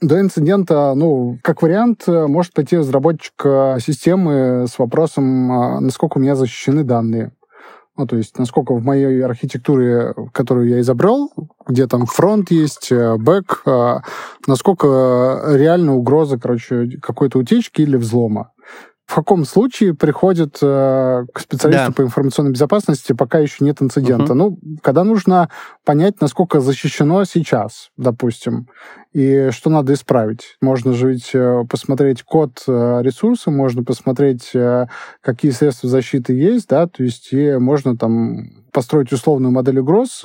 До инцидента, ну, как вариант, может пойти разработчик э, системы с вопросом, а, насколько у меня защищены данные. Ну, то есть, насколько в моей архитектуре, которую я изобрел, где там фронт есть, э, бэк, э, насколько реально угроза, короче, какой-то утечки или взлома в каком случае приходит э, к специалисту да. по информационной безопасности, пока еще нет инцидента? Угу. Ну, когда нужно понять, насколько защищено сейчас, допустим, и что надо исправить. Можно же ведь э, посмотреть код э, ресурса, можно посмотреть, э, какие средства защиты есть, да, то есть и можно там построить условную модель угроз,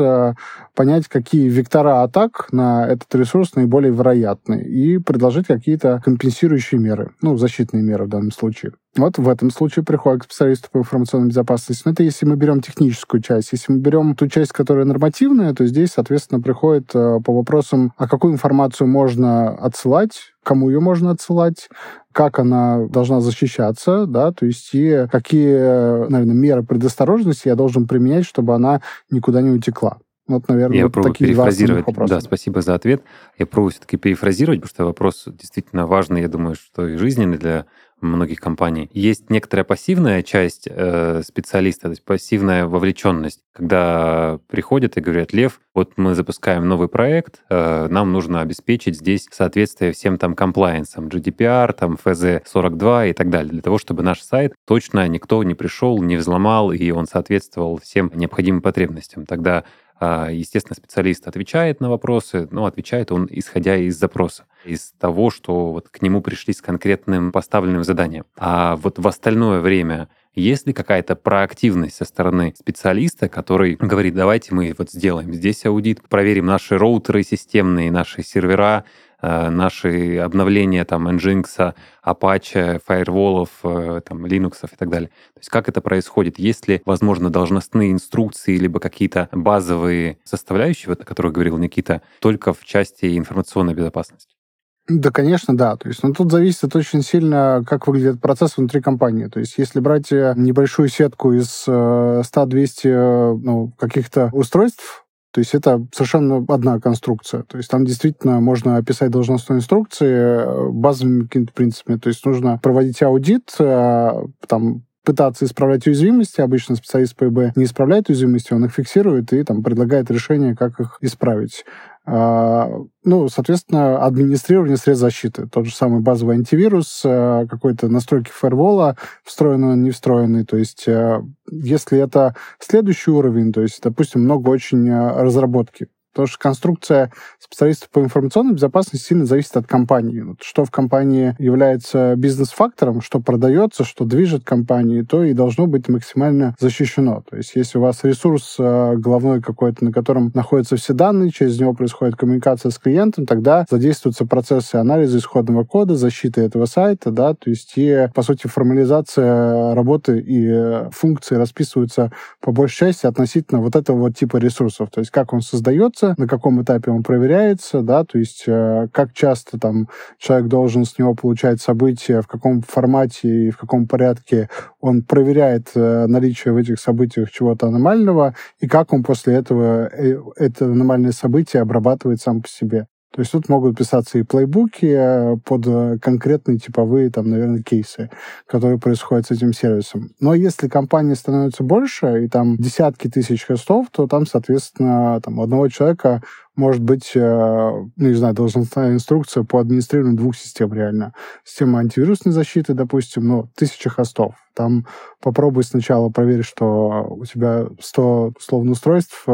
понять, какие вектора атак на этот ресурс наиболее вероятны, и предложить какие-то компенсирующие меры, ну, защитные меры в данном случае. Вот в этом случае приходит к специалисту по информационной безопасности. Но это если мы берем техническую часть. Если мы берем ту часть, которая нормативная, то здесь, соответственно, приходит по вопросам, а какую информацию можно отсылать, кому ее можно отсылать, как она должна защищаться, да, то есть и какие, наверное, меры предосторожности я должен применять, чтобы она никуда не утекла. Вот, наверное, я вот пробую такие перефразировать. Да, спасибо за ответ. Я пробую все-таки перефразировать, потому что вопрос действительно важный, я думаю, что и жизненный для многих компаний. Есть некоторая пассивная часть э, специалиста, то есть пассивная вовлеченность, когда приходят и говорят, Лев, вот мы запускаем новый проект, э, нам нужно обеспечить здесь соответствие всем там комплайенсам, GDPR, там FZ42 и так далее, для того, чтобы наш сайт точно никто не пришел, не взломал, и он соответствовал всем необходимым потребностям. Тогда естественно, специалист отвечает на вопросы, но отвечает он исходя из запроса, из того, что вот к нему пришли с конкретным поставленным заданием. А вот в остальное время есть ли какая-то проактивность со стороны специалиста, который говорит, давайте мы вот сделаем здесь аудит, проверим наши роутеры системные, наши сервера, наши обновления там Nginx, Apache, фаерволов, э, там, Linux и так далее. То есть как это происходит? Есть ли, возможно, должностные инструкции, либо какие-то базовые составляющие, вот, о которых говорил Никита, только в части информационной безопасности? Да, конечно, да. То есть, ну, тут зависит очень сильно, как выглядит процесс внутри компании. То есть, если брать э, небольшую сетку из 100-200 ну, каких-то устройств, то есть это совершенно одна конструкция. То есть там действительно можно описать должностные инструкции э, базовыми какими-то принципами. То есть нужно проводить аудит, э, там пытаться исправлять уязвимости. Обычно специалист по ИБ не исправляет уязвимости, он их фиксирует и там предлагает решение, как их исправить. А, ну, соответственно, администрирование средств защиты. Тот же самый базовый антивирус, а, какой-то настройки фаервола, встроенный, не встроенный. То есть, а, если это следующий уровень, то есть, допустим, много очень разработки, Потому что конструкция специалистов по информационной безопасности сильно зависит от компании. Вот что в компании является бизнес-фактором, что продается, что движет компанией, то и должно быть максимально защищено. То есть если у вас ресурс э, головной какой-то, на котором находятся все данные, через него происходит коммуникация с клиентом, тогда задействуются процессы анализа исходного кода, защиты этого сайта, да, то есть и, по сути, формализация работы и э, функции расписываются по большей части относительно вот этого вот типа ресурсов. То есть как он создается, на каком этапе он проверяется, да, то есть э, как часто там человек должен с него получать события, в каком формате и в каком порядке он проверяет э, наличие в этих событиях чего-то аномального, и как он после этого это аномальное событие обрабатывает сам по себе. То есть тут могут писаться и плейбуки э, под э, конкретные типовые, там, наверное, кейсы, которые происходят с этим сервисом. Но если компания становится больше, и там десятки тысяч хостов, то там, соответственно, там, у одного человека может быть, э, ну, не знаю, должностная инструкция по администрированию двух систем реально. Система антивирусной защиты, допустим, ну, тысяча хостов. Там попробуй сначала проверить, что у тебя 100, условно, устройств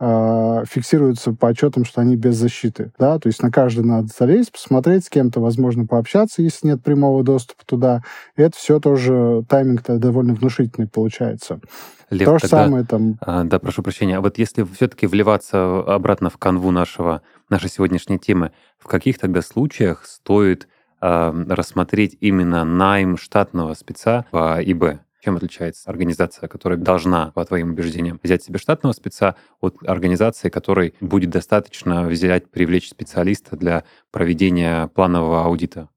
э, фиксируются по отчетам, что они без защиты. Да? То есть на каждый надо залезть, посмотреть, с кем-то, возможно, пообщаться, если нет прямого доступа туда. И это все тоже тайминг-то довольно внушительный получается. Лев, То же тогда, самое там. А, да, прошу прощения. А вот если все-таки вливаться обратно в канву нашего, нашей сегодняшней темы, в каких тогда случаях стоит а, рассмотреть именно найм штатного спеца по ИБ? Чем отличается организация, которая должна, по твоим убеждениям, взять себе штатного спеца от организации, которой будет достаточно взять, привлечь специалиста для проведения планового аудита?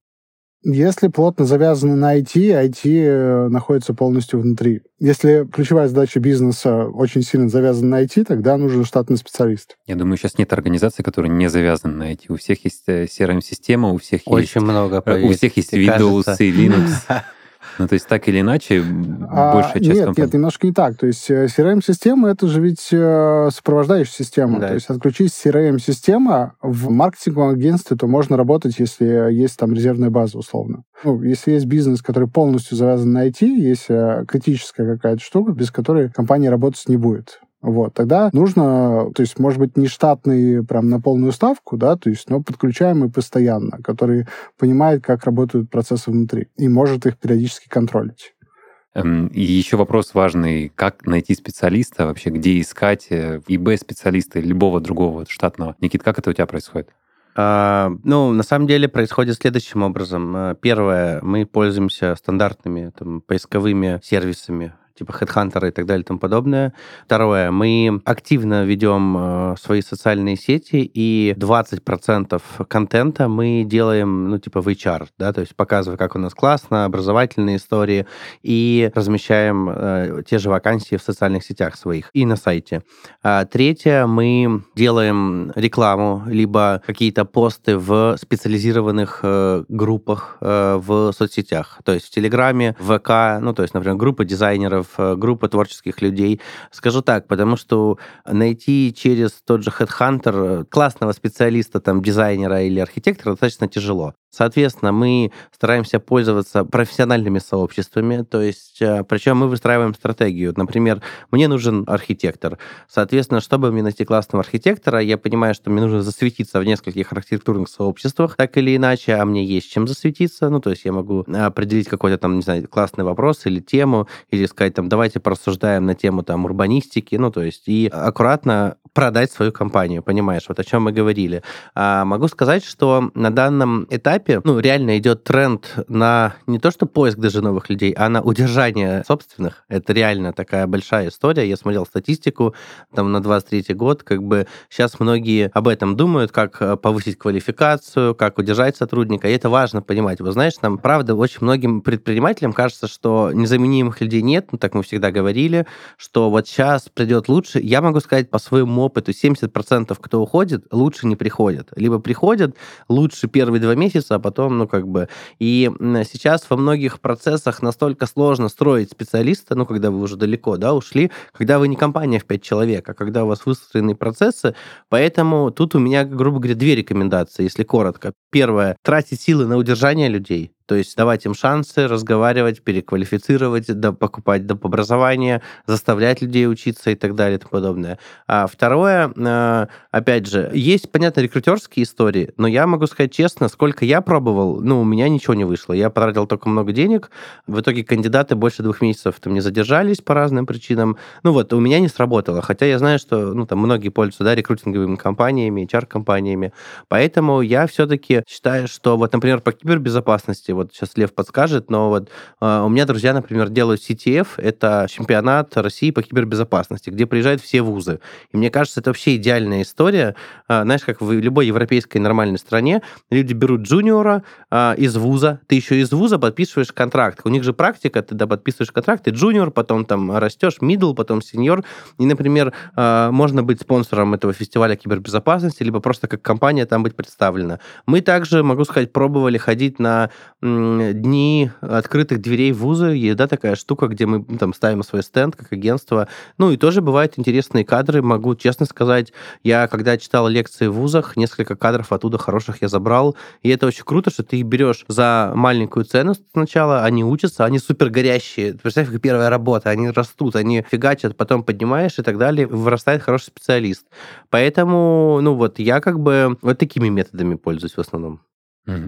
Если плотно завязаны на IT, IT э, находится полностью внутри. Если ключевая задача бизнеса очень сильно завязана на IT, тогда нужен штатный специалист. Я думаю, сейчас нет организации, которые не завязаны на IT. У всех есть CRM-система, э, у всех очень есть... Очень много, поверьте, У всех есть Windows кажется. и Linux. Ну, то есть так или иначе, а, большая часть Нет, компании... нет, немножко не так. То есть CRM-система — это же ведь э, сопровождающая система. Да. То есть отключить CRM-система в маркетинговом агентстве, то можно работать, если есть там резервная база, условно. Ну, если есть бизнес, который полностью завязан на IT, есть э, критическая какая-то штука, без которой компания работать не будет. Вот, тогда нужно, то есть, может быть, не штатный прям на полную ставку, да, то есть, но подключаемый постоянно, который понимает, как работают процессы внутри и может их периодически контролить. Эм, и еще вопрос важный, как найти специалиста вообще, где искать э, ИБ-специалиста или любого другого штатного. Никит, как это у тебя происходит? А, ну, на самом деле происходит следующим образом. Э, первое, мы пользуемся стандартными там, поисковыми сервисами типа HeadHunter и так далее и тому подобное. Второе, мы активно ведем э, свои социальные сети, и 20% контента мы делаем, ну, типа в HR, да, то есть показывая, как у нас классно, образовательные истории, и размещаем э, те же вакансии в социальных сетях своих и на сайте. А третье, мы делаем рекламу, либо какие-то посты в специализированных э, группах э, в соцсетях, то есть в Телеграме, в ВК, ну, то есть, например, группа дизайнеров, дизайнеров, э, группа творческих людей. Скажу так, потому что найти через тот же Headhunter классного специалиста, там, дизайнера или архитектора достаточно тяжело. Соответственно, мы стараемся пользоваться профессиональными сообществами, то есть, э, причем мы выстраиваем стратегию. Например, мне нужен архитектор. Соответственно, чтобы мне найти классного архитектора, я понимаю, что мне нужно засветиться в нескольких архитектурных сообществах, так или иначе, а мне есть чем засветиться. Ну, то есть я могу определить какой-то там, не знаю, классный вопрос или тему, или сказать там, давайте порассуждаем на тему там урбанистики, ну, то есть и аккуратно продать свою компанию, понимаешь, вот о чем мы говорили. А могу сказать, что на данном этапе ну, реально идет тренд на не то, что поиск даже новых людей, а на удержание собственных. Это реально такая большая история. Я смотрел статистику там на 23 год, как бы сейчас многие об этом думают, как э, повысить квалификацию, как удержать сотрудника, и это важно понимать. Вы знаешь, нам, правда, очень многим предпринимателям кажется, что незаменимых людей нет, ну, так мы всегда говорили, что вот сейчас придет лучше. Я могу сказать по своему опыту, 70% кто уходит, лучше не приходят. Либо приходят лучше первые два месяца, а потом, ну, как бы... И сейчас во многих процессах настолько сложно строить специалиста, ну, когда вы уже далеко, да, ушли, когда вы не компания в пять человек, а когда у вас выстроены процессы. Поэтому тут у меня, грубо говоря, две рекомендации, если коротко. Первое, тратить силы на удержание людей, то есть давать им шансы, разговаривать, переквалифицировать, да, покупать доп. образование, заставлять людей учиться и так далее и тому подобное. А второе, э, опять же, есть, понятно, рекрутерские истории, но я могу сказать честно, сколько я пробовал, ну, у меня ничего не вышло. Я потратил только много денег, в итоге кандидаты больше двух месяцев там не задержались по разным причинам. Ну вот, у меня не сработало, хотя я знаю, что, ну, там многие пользуются, да, рекрутинговыми компаниями, HR-компаниями, поэтому я все-таки считаю, что вот, например, по кибербезопасности вот сейчас Лев подскажет, но вот э, у меня друзья, например, делают CTF, это чемпионат России по кибербезопасности, где приезжают все вузы. И мне кажется, это вообще идеальная история. Э, знаешь, как в любой европейской нормальной стране люди берут junior а э, из вуза, ты еще из вуза подписываешь контракт. У них же практика, ты да, подписываешь контракт, ты junior, потом там растешь, middle, потом senior. И, например, э, можно быть спонсором этого фестиваля кибербезопасности, либо просто как компания там быть представлена. Мы также, могу сказать, пробовали ходить на дни открытых дверей вуза, есть, да, такая штука, где мы там ставим свой стенд как агентство. Ну, и тоже бывают интересные кадры, могу честно сказать, я когда читал лекции в вузах, несколько кадров оттуда хороших я забрал, и это очень круто, что ты их берешь за маленькую цену сначала, они учатся, они супер горящие, представь, как первая работа, они растут, они фигачат, потом поднимаешь и так далее, вырастает хороший специалист. Поэтому, ну вот, я как бы вот такими методами пользуюсь в основном.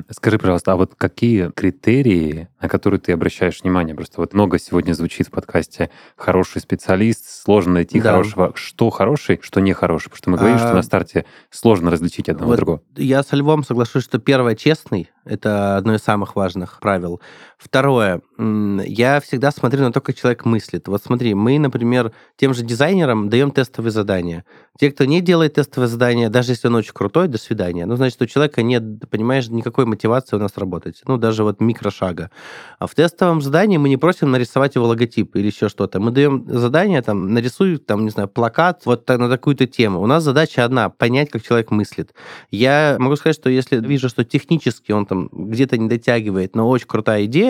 Скажи, пожалуйста, а вот какие критерии, на которые ты обращаешь внимание? Просто вот много сегодня звучит в подкасте «хороший специалист», сложно найти да. хорошего. Что хороший, что не хороший? Потому что мы говорим, а... что на старте сложно различить одного вот другого. Я со Львом соглашусь, что первое — честный. Это одно из самых важных правил. Второе. Я всегда смотрю на то, как человек мыслит. Вот смотри, мы, например, тем же дизайнерам даем тестовые задания. Те, кто не делает тестовые задания, даже если он очень крутой, до свидания. Ну, значит, у человека нет, понимаешь, никакой мотивации у нас работать. Ну, даже вот микрошага. А в тестовом задании мы не просим нарисовать его логотип или еще что-то. Мы даем задание, там, нарисуй, там, не знаю, плакат вот на такую-то тему. У нас задача одна — понять, как человек мыслит. Я могу сказать, что если вижу, что технически он там где-то не дотягивает, но очень крутая идея,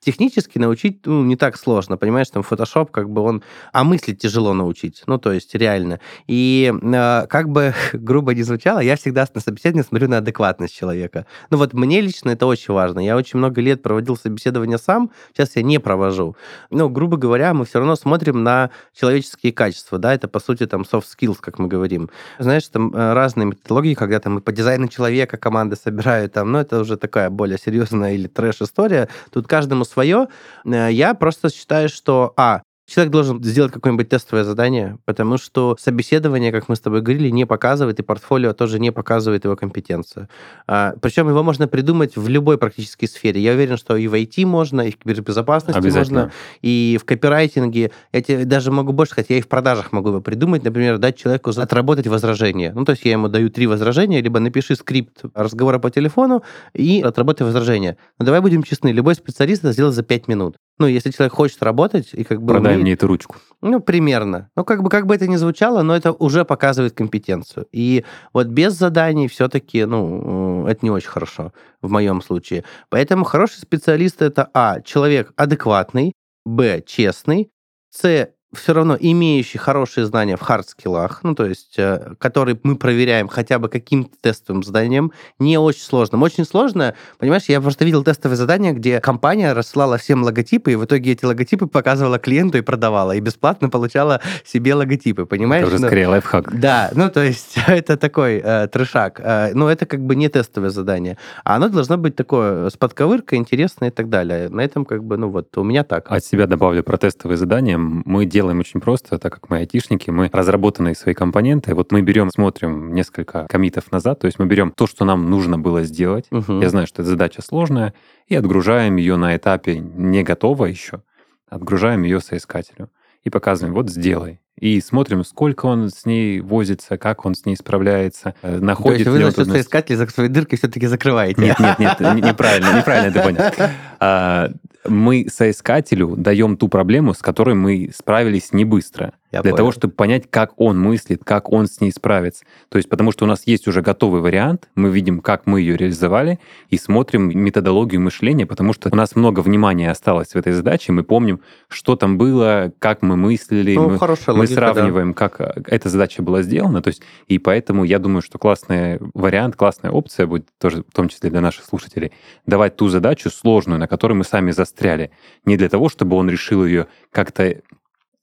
технически научить ну, не так сложно, понимаешь, там Photoshop как бы он... А мыслить тяжело научить, ну, то есть реально. И э, как бы грубо не звучало, я всегда на собеседование смотрю на адекватность человека. Ну вот мне лично это очень важно. Я очень много лет проводил собеседование сам, сейчас я не провожу. Ну, грубо говоря, мы все равно смотрим на человеческие качества, да, это, по сути, там, soft skills, как мы говорим. Знаешь, там э, разные методологии, когда там и по дизайну человека команды собирают, там, ну, это уже такая более серьезная или трэш-история. Тут каждому свое. Э, я просто считаю, что, а, человек должен сделать какое-нибудь тестовое задание, потому что собеседование, как мы с тобой говорили, не показывает, и портфолио тоже не показывает его компетенцию. А, причем его можно придумать в любой практической сфере. Я уверен, что и в IT можно, и в кибербезопасности можно, и в копирайтинге. Я тебе даже могу больше сказать, я и в продажах могу его придумать, например, дать человеку отработать возражение. Ну, то есть я ему даю три возражения, либо напиши скрипт разговора по телефону и отработай возражение. Но давай будем честны, любой специалист это сделает за пять минут. Ну, если человек хочет работать и как бы... Продай умеет, мне эту ручку. Ну, примерно. Ну, как бы, как бы это ни звучало, но это уже показывает компетенцию. И вот без заданий все-таки, ну, это не очень хорошо в моем случае. Поэтому хороший специалист это, а, человек адекватный, б, честный, с, все равно имеющий хорошие знания в хард-скиллах, ну, то есть, э, которые мы проверяем хотя бы каким-то тестовым заданием, не очень сложным. Очень сложно, понимаешь, я просто видел тестовые задания, где компания рассылала всем логотипы, и в итоге эти логотипы показывала клиенту и продавала, и бесплатно получала себе логотипы, понимаешь? Это уже ну, скорее лайфхак. Да, ну, то есть, это такой э, трешак. Э, но это как бы не тестовое задание. А оно должно быть такое с подковыркой, интересное и так далее. На этом как бы, ну, вот, у меня так. От себя добавлю про тестовые задания. Мы делаем делаем очень просто, так как мы айтишники, мы разработанные свои компоненты. Вот мы берем, смотрим несколько комитов назад, то есть мы берем то, что нам нужно было сделать. Угу. Я знаю, что эта задача сложная, и отгружаем ее на этапе не готово еще, отгружаем ее соискателю и показываем, вот сделай и смотрим, сколько он с ней возится, как он с ней справляется, э, находит То есть вы насчет соискателей за своей дыркой все-таки закрываете? Нет, нет, нет, неправильно, неправильно ты понял. А, мы соискателю даем ту проблему, с которой мы справились не быстро. Я для понял. того, чтобы понять, как он мыслит, как он с ней справится. То есть потому что у нас есть уже готовый вариант, мы видим, как мы ее реализовали, и смотрим методологию мышления, потому что у нас много внимания осталось в этой задаче, мы помним, что там было, как мы мыслили, Ну, мы, хорошая мы логика, да. сравниваем, как э, эта задача была сделана. То есть, и поэтому я думаю, что классный вариант, классная опция будет тоже, в том числе для наших слушателей, давать ту задачу сложную, на которой мы сами застряли. Не для того, чтобы он решил ее как-то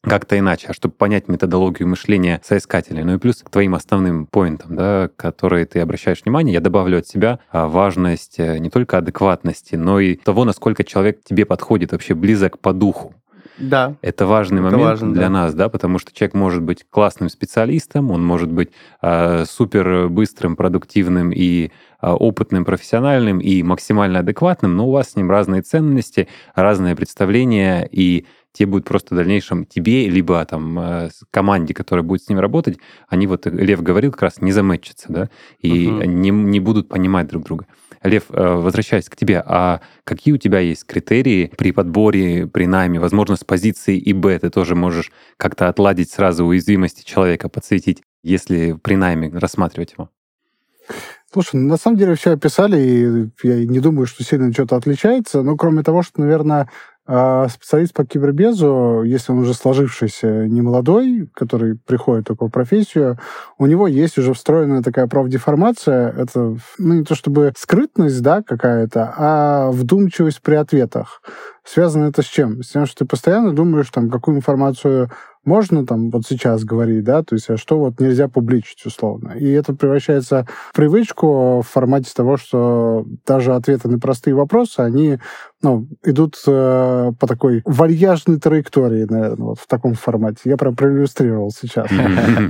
как-то иначе, а чтобы понять методологию мышления соискателя. Ну и плюс к твоим основным поинтам, да, которые ты обращаешь внимание, я добавлю от себя а, важность э, не только адекватности, но и того, насколько человек тебе подходит, вообще близок по духу. Да. Это важный Это момент важно, для да. нас, да, потому что человек может быть классным специалистом, он может быть э, супер быстрым, продуктивным и э, опытным, профессиональным и максимально адекватным, но у вас с ним разные ценности, разные представления, и те будут просто в дальнейшем тебе, либо там э, команде, которая будет с ним работать, они вот, э, Лев говорил, как раз не замэтчатся, да, и Мгм. не, не будут понимать друг друга. Лев, э, возвращаясь к тебе, а какие у тебя есть критерии при подборе, при найме? Возможно, с позиции ИБ ты тоже можешь как-то отладить сразу уязвимости человека, подсветить, если при найме рассматривать его. Слушай, ну, на самом деле все описали, и я не думаю, что сильно что-то отличается. Ну, кроме того, что, наверное, а, специалист по кибербезу, если он уже сложившийся, не молодой, который приходит только в профессию, у него есть уже встроенная такая профдеформация. Это, ну, не то чтобы скрытность, да, какая-то, а вдумчивость при ответах. Связано это с чем? С тем, что ты постоянно думаешь, там, какую информацию можно там вот сейчас говорить, да, то есть а что вот нельзя публичить условно. И это превращается в привычку в формате того, что даже ответы на простые вопросы, они ну, идут э, по такой вальяжной траектории, наверное, вот в таком формате. Я прям проиллюстрировал сейчас.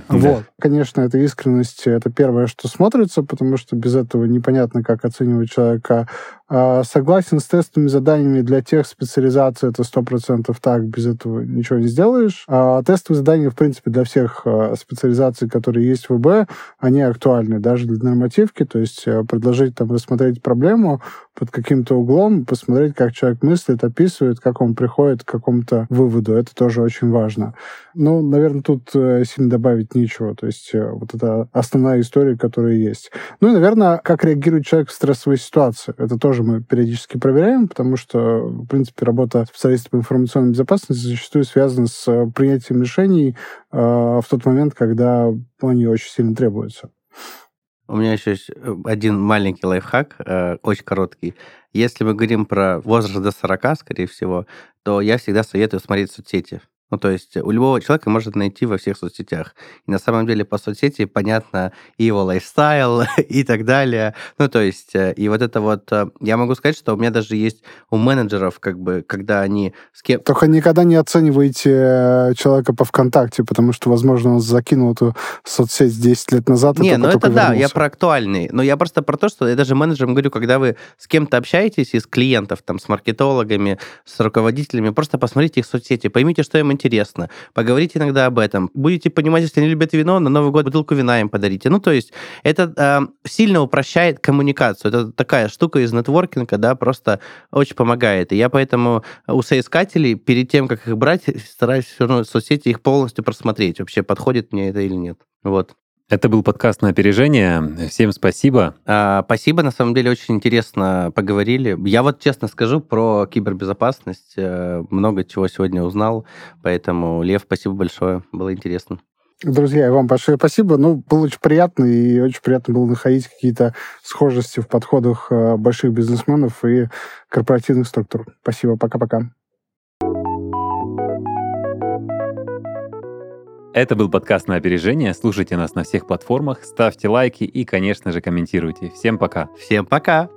Вот. Конечно, эта искренность — это первое, что смотрится, потому что без этого непонятно, как оценивать человека. А, Согласен с тестовыми заданиями для тех специализаций, это сто процентов так, без этого ничего не сделаешь. А тестовые задания, в принципе, для всех а, специализаций, которые есть в ИБ, они актуальны даже для нормативки, то есть э, предложить там рассмотреть проблему под каким-то углом, посмотреть, как человек мыслит, описывает, как он приходит к какому-то выводу. Это тоже очень важно. Ну, наверное, тут э, сильно добавить нечего. То есть э, вот это основная история, которая есть. Ну и, наверное, как реагирует человек в стрессовой ситуации. Это тоже мы периодически проверяем, потому что, в принципе, работа специалиста по информационной безопасности зачастую связана с э, принятием решений э, в тот момент, когда они очень сильно требуются. У меня еще есть э, один маленький лайфхак, э, очень короткий. Если мы говорим про возраст до 40, скорее всего, то я всегда советую смотреть соцсети. Ну, то есть у любого человека может найти во всех соцсетях. И на самом деле по соцсети понятно и его лайфстайл и так далее. Ну, то есть, э, и вот это вот... э, Я могу сказать, что у меня даже есть у менеджеров, как бы, когда они с кем... Только никогда не оценивайте э, человека по ВКонтакте, потому что, возможно, он закинул эту соцсеть 10 лет назад. и Не, ну это да, я вернулся. про актуальный. Но я просто про то, что я даже менеджерам говорю, когда вы с кем-то общаетесь из клиентов, там, с маркетологами, с руководителями, просто посмотрите их соцсети, поймите, что им интересно, поговорите иногда об этом. Будете понимать, если они любят вино, на Новый год бутылку вина им подарите. Ну, то есть это э, сильно упрощает коммуникацию. Это такая штука из нетворкинга, да, просто очень помогает. И я поэтому у соискателей перед тем, как их брать, стараюсь все равно соцсети их полностью просмотреть. Вообще, подходит мне это или нет. Вот. Это был подкаст на опережение. Всем спасибо. А, Спасибо, на самом деле очень интересно поговорили. Я вот честно скажу про кибербезопасность. э, Много чего сегодня узнал, поэтому, Лев, спасибо большое, было интересно. Друзья, и вам большое спасибо. Ну, было очень приятно, и очень приятно было находить какие-то схожести в подходах э, больших бизнесменов и корпоративных структур. Спасибо, пока-пока. Это был подкаст на опережение. Слушайте нас на всех платформах, ставьте лайки и, конечно же, комментируйте. Всем пока. Всем пока!